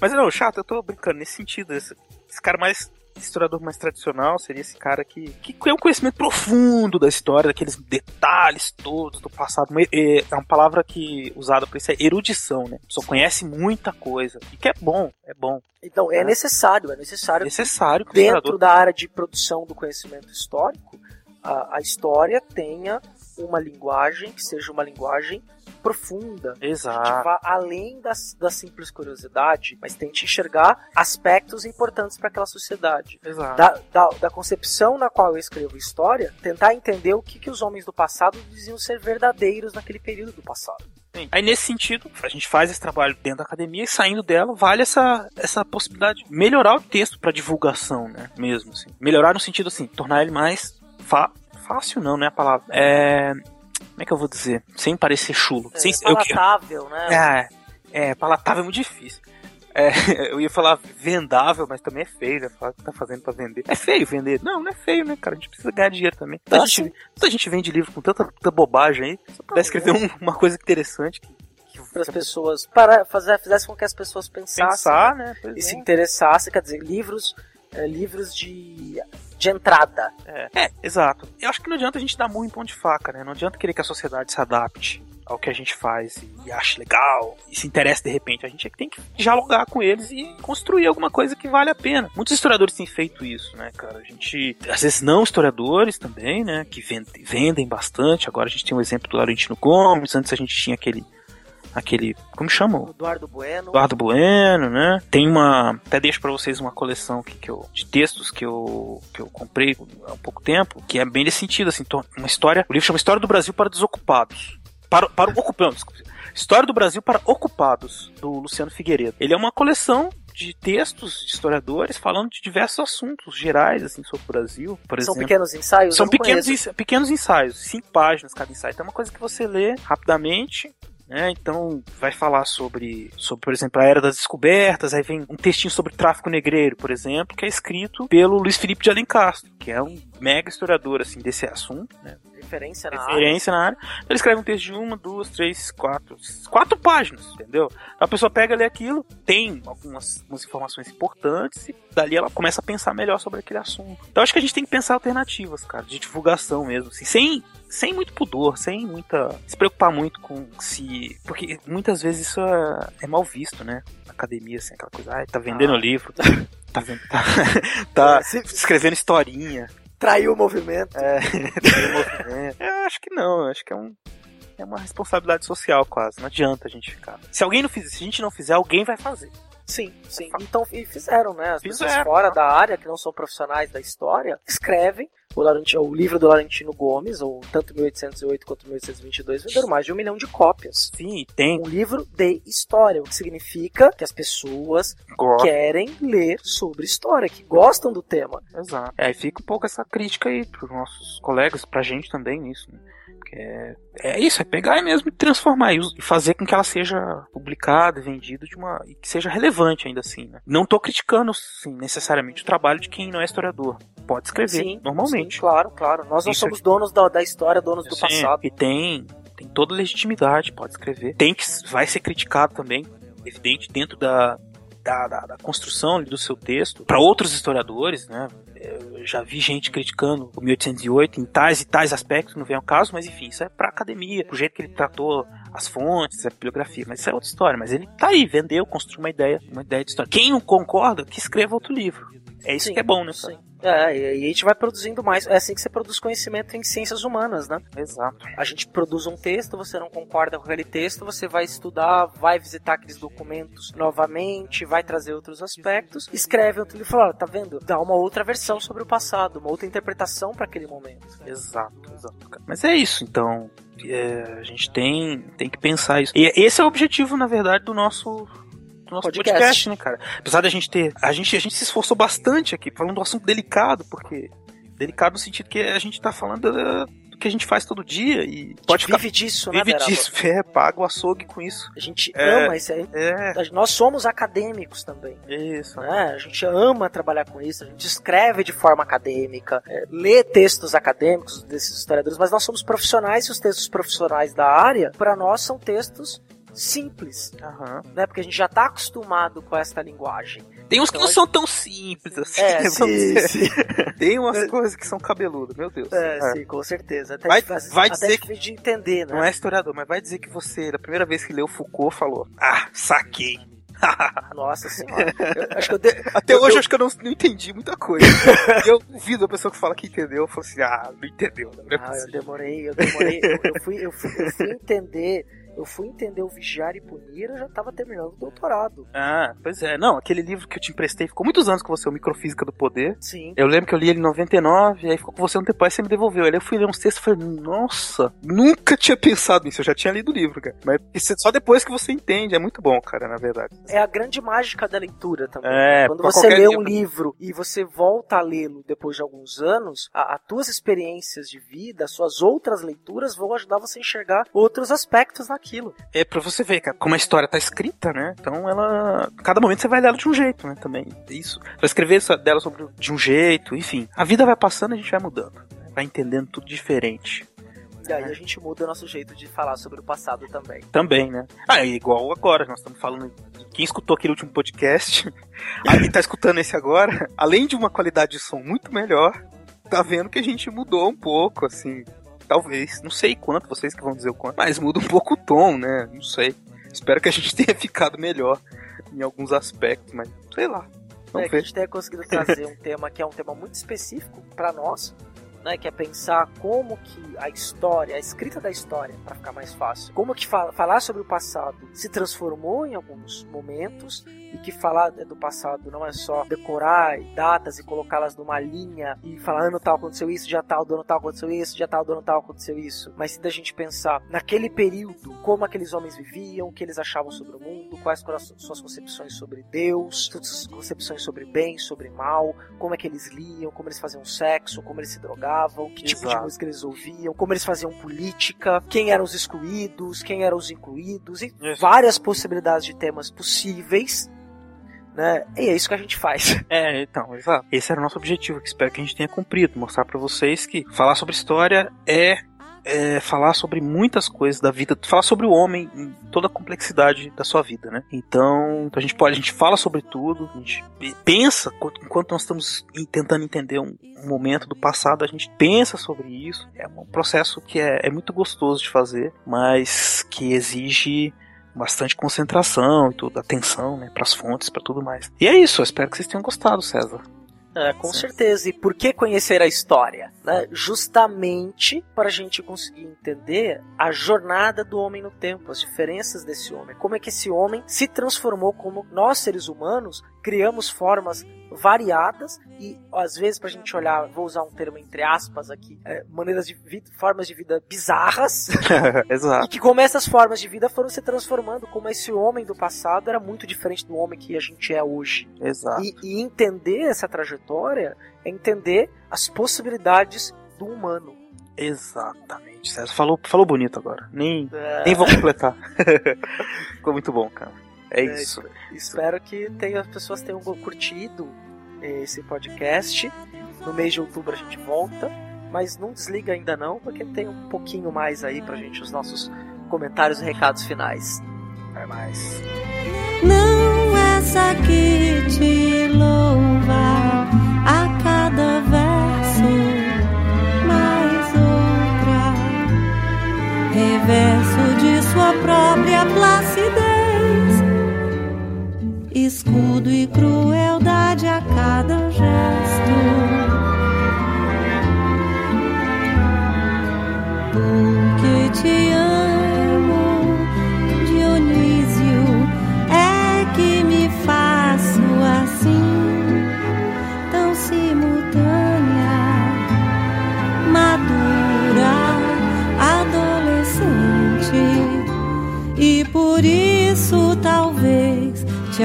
Mas não, chato, eu tô brincando nesse sentido. Esse, esse cara mais historiador mais tradicional seria esse cara que, que tem um conhecimento profundo da história, daqueles detalhes todos do passado. É, é uma palavra que usada para isso é erudição, né? Só conhece muita coisa. E que é bom, é bom. Então, é, necessário, é necessário. necessário que dentro da área de produção do conhecimento histórico, a, a história tenha uma linguagem que seja uma linguagem profunda, Exato. que vá além da, da simples curiosidade, mas tente enxergar aspectos importantes para aquela sociedade. Exato. Da, da, da, concepção na qual eu escrevo história, tentar entender o que, que os homens do passado diziam ser verdadeiros naquele período do passado. Sim. Aí nesse sentido, a gente faz esse trabalho dentro da academia e saindo dela, vale essa, essa possibilidade de melhorar o texto para divulgação, né? Mesmo assim. Melhorar no sentido assim, tornar ele mais fa fácil não, né a palavra. É como é que eu vou dizer? Sem parecer chulo. É, Sem, palatável, eu, né? É, é, palatável é muito difícil. É, eu ia falar vendável, mas também é feio, né? Falar que tá fazendo pra vender. É feio vender. Não, não é feio, né, cara? A gente precisa ganhar dinheiro também. Tanta, gente, tanta gente vende livro com tanta, tanta bobagem aí. Se pudesse escrever um, uma coisa interessante que para as pessoas para fazer fizesse com que as pessoas pensassem Pensar, né? e é. se interessassem quer dizer livros é, livros de de entrada. É. é, exato. Eu acho que não adianta a gente dar muito pão de faca né? Não adianta querer que a sociedade se adapte ao que a gente faz e ache legal e se interesse de repente. A gente é que tem que dialogar com eles e construir alguma coisa que vale a pena. Muitos historiadores têm feito isso né cara? A gente às vezes não historiadores também né que vendem, vendem bastante. Agora a gente tem o um exemplo do Laurentino Gomes. Antes a gente tinha aquele aquele. Como chama? Eduardo Bueno. Eduardo Bueno, né? Tem uma. Até deixo para vocês uma coleção que, que eu, de textos que eu, que eu comprei há pouco tempo, que é bem nesse sentido, assim, uma história. O livro chama História do Brasil para Desocupados. Para, para ocupados, História do Brasil para Ocupados, do Luciano Figueiredo. Ele é uma coleção de textos de historiadores falando de diversos assuntos gerais assim sobre o Brasil, por São exemplo. pequenos ensaios? São pequenos, pequenos ensaios, cinco páginas cada ensaio. Então é uma coisa que você lê rapidamente né? Então vai falar sobre, sobre, por exemplo, a era das descobertas, aí vem um textinho sobre tráfico negreiro, por exemplo, que é escrito pelo Luiz Felipe de Alencastro, que é um mega historiador assim desse assunto, né? Referência na Referência área. na área. Ele escreve um texto de uma, duas, três, quatro, quatro páginas, entendeu? A pessoa pega ali aquilo, tem algumas, algumas informações importantes e dali ela começa a pensar melhor sobre aquele assunto. Então acho que a gente tem que pensar alternativas, cara, de divulgação mesmo, assim, sem sem muito pudor, sem muita. se preocupar muito com se. Porque muitas vezes isso é, é mal visto, né? Na academia, assim, aquela coisa, ai, tá vendendo ah. livro, tá, tá, tá, tá escrevendo historinha. Traiu o movimento. É, traiu o movimento. Eu acho que não, eu acho que é um. É uma responsabilidade social quase. Não adianta a gente ficar. Se alguém não fizer, se a gente não fizer, alguém vai fazer. Sim, sim. Então, e fizeram, né? As fizeram. pessoas fora da área, que não são profissionais da história, escrevem o, Laurentino, o livro do Laurentino Gomes, ou tanto 1808 quanto 1822, venderam mais de um milhão de cópias. Sim, tem. Um livro de história, o que significa que as pessoas Gosta. querem ler sobre história, que gostam do tema. Exato. É, aí fica um pouco essa crítica aí pros nossos colegas, pra gente também nisso, né? É, é isso, é pegar e mesmo transformar e fazer com que ela seja publicada e vendida de uma. e que seja relevante ainda assim. Né? Não estou criticando sim, necessariamente o trabalho de quem não é historiador. Pode escrever, sim, normalmente. Sim, claro, claro. Nós não isso somos é... donos da, da história, donos do sim, passado. E tem, tem toda legitimidade, pode escrever. Tem que. vai ser criticado também, evidente, dentro da, da, da, da, construção do seu texto para outros historiadores, né? Eu já vi gente criticando o 1808 em tais e tais aspectos, não vem ao caso, mas enfim, isso é para academia, o jeito que ele tratou as fontes, a bibliografia, mas isso é outra história. Mas ele tá aí, vendeu, construiu uma ideia, uma ideia de história. Quem não concorda, que escreva outro livro. É isso sim, que é bom, né? Sim. É, e a gente vai produzindo mais. É assim que você produz conhecimento em ciências humanas, né? Exato. A gente produz um texto, você não concorda com aquele texto, você vai estudar, vai visitar aqueles documentos novamente, vai trazer outros aspectos, escreve outro livro e fala, tá vendo? Dá uma outra versão sobre o passado, uma outra interpretação para aquele momento. Exato, exato. Cara. Mas é isso, então. É, a gente tem, tem que pensar isso. E esse é o objetivo, na verdade, do nosso do nosso podcast. podcast, né, cara? Apesar da gente ter. A gente, a gente se esforçou bastante aqui, falando do assunto delicado, porque. Delicado no sentido que a gente tá falando do que a gente faz todo dia e pode ficar. Vive disso, vive né, Vive disso, é, paga o açougue com isso. A gente é, ama isso aí. É. Nós somos acadêmicos também. Isso. Né? A gente ama trabalhar com isso, a gente escreve de forma acadêmica, é, lê textos acadêmicos desses historiadores, mas nós somos profissionais e os textos profissionais da área, para nós, são textos simples, uhum. né? Porque a gente já está acostumado com essa linguagem. Tem uns então, que não são tão simples assim. É, sim, sim. Tem umas coisas que são cabeludas, meu Deus. É, é. sim, com certeza. Até vai, de, vai dizer que de entender, né? Não é historiador, mas vai dizer que você, da primeira vez que leu Foucault, falou: Ah, saquei. Nossa senhora. Eu, de... Até eu, hoje eu... acho que eu não, não entendi muita coisa. eu ouvido a pessoa que fala que entendeu, eu falo assim, ah, não entendeu. Não é ah, eu demorei, eu demorei. eu, eu, fui, eu, fui, eu fui entender eu fui entender o Vigiar e Punir, eu já tava terminando o doutorado. Ah, pois é. Não, aquele livro que eu te emprestei ficou muitos anos com você, o Microfísica do Poder. Sim. Eu lembro que eu li ele em 99, aí ficou com você um tempo, aí você me devolveu. Aí eu fui ler uns textos e falei, nossa, nunca tinha pensado nisso, eu já tinha lido o livro, cara. Mas só depois que você entende, é muito bom, cara, na verdade. É a grande mágica da leitura também. É, Quando você lê livro. um livro e você volta a lê-lo depois de alguns anos, as tuas experiências de vida, as suas outras leituras vão ajudar você a enxergar outros aspectos naquilo. É, pra você ver, cara, como a história tá escrita, né? Então ela. Cada momento você vai ler ela de um jeito, né? Também. Isso. Vai escrever dela sobre, de um jeito, enfim. A vida vai passando e a gente vai mudando. Vai entendendo tudo diferente. E aí a gente muda o nosso jeito de falar sobre o passado também. Também, né? Ah, é igual agora, nós estamos falando. Quem escutou aquele último podcast, aí tá escutando esse agora, além de uma qualidade de som muito melhor, tá vendo que a gente mudou um pouco, assim. Talvez, não sei quanto, vocês que vão dizer o quanto, mas muda um pouco o tom, né? Não sei. Espero que a gente tenha ficado melhor em alguns aspectos, mas sei lá. Vamos é, ver. que a gente tenha conseguido trazer um tema que é um tema muito específico para nós, né, que é pensar como que a história, a escrita da história, para ficar mais fácil, como que falar sobre o passado se transformou em alguns momentos e que falar do passado não é só decorar datas e colocá-las numa linha e falar ano tal aconteceu isso, dia tal, do ano tal aconteceu isso, dia tal, do ano tal aconteceu isso, mas sim da gente pensar naquele período, como aqueles homens viviam, o que eles achavam sobre o mundo, quais foram as suas concepções sobre Deus, suas concepções sobre bem, sobre mal, como é que eles liam, como eles faziam sexo, como eles se drogavam, que tipo de música eles ouviam, como eles faziam política, quem eram os excluídos, quem eram os incluídos, e Isso. várias possibilidades de temas possíveis né? E é isso que a gente faz. É, então, exato. Esse era o nosso objetivo, que espero que a gente tenha cumprido, mostrar para vocês que falar sobre história é é, falar sobre muitas coisas da vida, falar sobre o homem em toda a complexidade da sua vida, né? Então, a gente pode, a gente fala sobre tudo, a gente pensa enquanto nós estamos tentando entender um, momento do passado, a gente pensa sobre isso. É um processo que é, é muito gostoso de fazer, mas que exige bastante concentração e tudo, atenção, né, para as fontes, para tudo mais. E é isso, eu espero que vocês tenham gostado, César. É, com certeza. E por que conhecer a história? Né? Justamente para a gente conseguir entender a jornada do homem no tempo, as diferenças desse homem, como é que esse homem se transformou como nós seres humanos criamos formas variadas e às vezes para a gente olhar, vou usar um termo entre aspas aqui, é, maneiras de vida, formas de vida bizarras. Exato. E que como essas formas de vida foram se transformando, como esse homem do passado era muito diferente do homem que a gente é hoje. Exato. E, e entender essa trajetória é entender as possibilidades do humano. Exatamente. César falou, falou bonito agora. Nem, é... nem vou completar. Ficou muito bom, cara. É, é isso. Espero que tenha, as pessoas tenham curtido esse podcast. No mês de outubro a gente volta, mas não desliga ainda não, porque tem um pouquinho mais aí pra gente os nossos comentários e recados finais. Até mais. Não essa que te louva a cada verso, mais outra, reverso de sua própria placidez escudo e crueldade a cada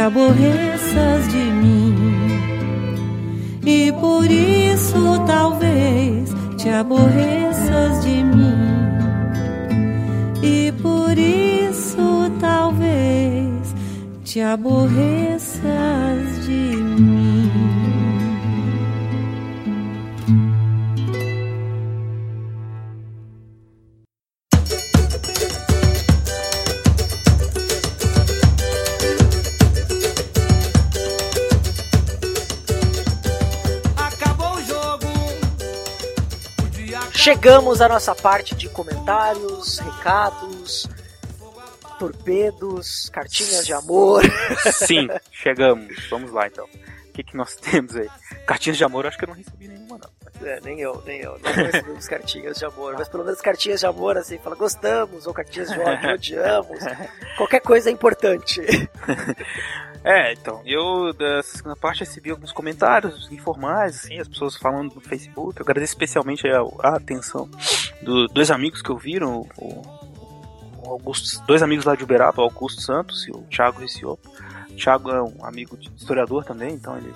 aborreças de mim. E por isso talvez te aborreças de mim. E por isso talvez te aborreças de mim. Chegamos à nossa parte de comentários, recados, torpedos, cartinhas de amor. Sim, chegamos. Vamos lá então. O que, que nós temos aí? Cartinhas de amor, acho que eu não recebi nenhuma, não. É, nem eu, nem eu. Não recebemos cartinhas de amor, mas pelo menos cartinhas de amor, assim, fala gostamos, ou cartinhas de ódio, odiamos. Qualquer coisa é importante. É, então, eu da segunda parte recebi alguns comentários informais, assim, as pessoas falando no Facebook. Eu agradeço especialmente a, a atenção dos dois amigos que ouviram, o, o Augusto, dois amigos lá de Uberaba, o Augusto Santos e o Thiago Riciopo. O Thiago é um amigo de historiador também, então ele,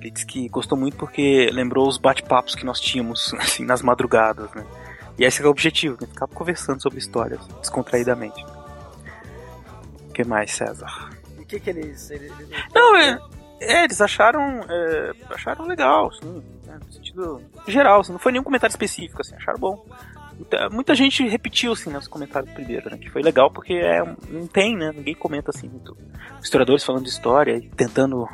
ele disse que gostou muito porque lembrou os bate-papos que nós tínhamos, assim, nas madrugadas, né? E esse é o objetivo, né? Ficar conversando sobre histórias descontraídamente. O que mais, César? E o que que eles... eles, eles- Não, é, é, eles acharam, é, acharam legal, assim, né, no sentido geral, assim, não foi nenhum comentário específico, assim, acharam bom. Muita, muita gente repetiu, assim, nos comentários primeiro, né, que foi legal porque é, não tem, né, ninguém comenta, assim, muito. Historiadores falando de história e tentando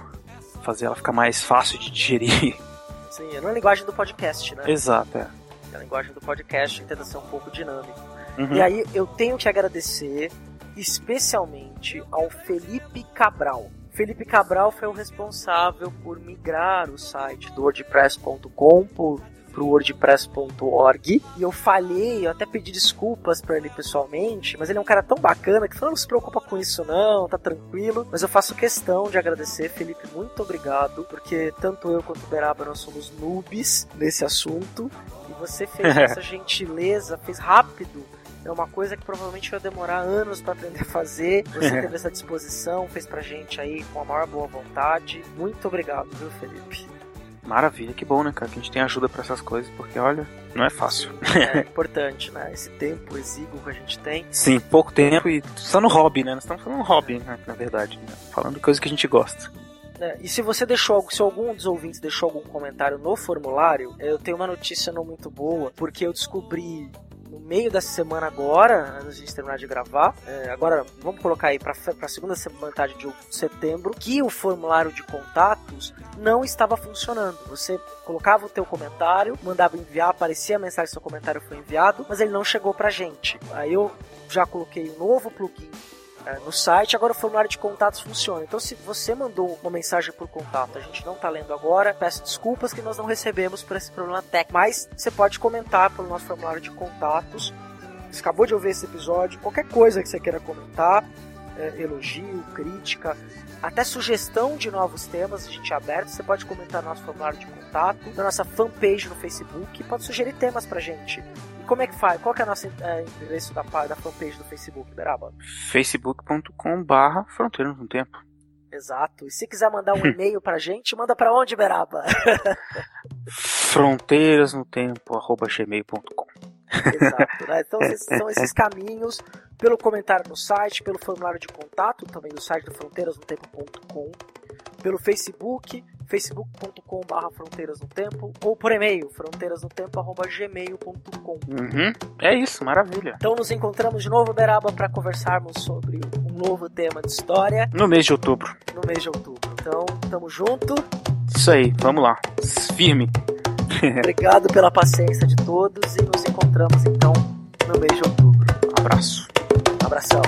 fazer ela ficar mais fácil de digerir. Sim, é na linguagem do podcast, né? Exato, é. A linguagem do podcast tenta ser um pouco dinâmico. Uhum. E aí eu tenho que agradecer especialmente ao Felipe Cabral. Felipe Cabral foi o responsável por migrar o site do wordpress.com por pro wordpress.org e eu falhei, eu até pedi desculpas para ele pessoalmente, mas ele é um cara tão bacana que falou, não se preocupa com isso não, tá tranquilo, mas eu faço questão de agradecer, Felipe, muito obrigado, porque tanto eu quanto o Beraba nós somos noobs nesse assunto e você fez essa gentileza, fez rápido é uma coisa que provavelmente vai demorar anos para aprender a fazer. Você teve essa disposição, fez pra gente aí com a maior boa vontade. Muito obrigado, viu, Felipe? Maravilha, que bom, né, cara, que a gente tem ajuda pra essas coisas, porque olha, não é fácil. É importante, né? Esse tempo exíguo que a gente tem. Sim, pouco tempo e só no hobby, né? Nós estamos falando hobby, né, na verdade, né? falando coisa que a gente gosta. É, e se você deixou se algum dos ouvintes deixou algum comentário no formulário, eu tenho uma notícia não muito boa, porque eu descobri no meio dessa semana agora, antes de a gente terminar de gravar, é, agora vamos colocar aí para a segunda metade de setembro, que o formulário de contatos não estava funcionando. Você colocava o teu comentário, mandava enviar, aparecia a mensagem que seu comentário foi enviado, mas ele não chegou pra gente. Aí eu já coloquei um novo plugin é, no site, agora o formulário de contatos funciona. Então, se você mandou uma mensagem por contato, a gente não está lendo agora, peço desculpas que nós não recebemos por esse problema técnico, mas você pode comentar pelo nosso formulário de contatos. Você acabou de ouvir esse episódio, qualquer coisa que você queira comentar, é, elogio, crítica, até sugestão de novos temas, a gente é aberto. Você pode comentar no nosso formulário de contato, na nossa fanpage no Facebook, pode sugerir temas pra gente. Como é que faz? Qual que é o nosso é, endereço da, da fanpage do Facebook, Beraba? facebook.com barra fronteiras no tempo. Exato. E se quiser mandar um e-mail pra gente, manda pra onde, Beraba? fronteiras no tempo, arroba gmail.com. Exato, né? Então são esses caminhos pelo comentário no site, pelo formulário de contato também do site do fronteirasnotempo.com, pelo Facebook, facebook.com barra fronteiras no tempo, ou por e-mail, fronteirasnotempo.gmail.com. Uhum. É isso, maravilha. Então nos encontramos de novo, Beraba, para conversarmos sobre um novo tema de história. No mês de outubro. No mês de outubro. Então, tamo junto. Isso aí, vamos lá. Firme. Obrigado pela paciência de todos e nos encontramos então no mês de outubro. Abraço. Abração.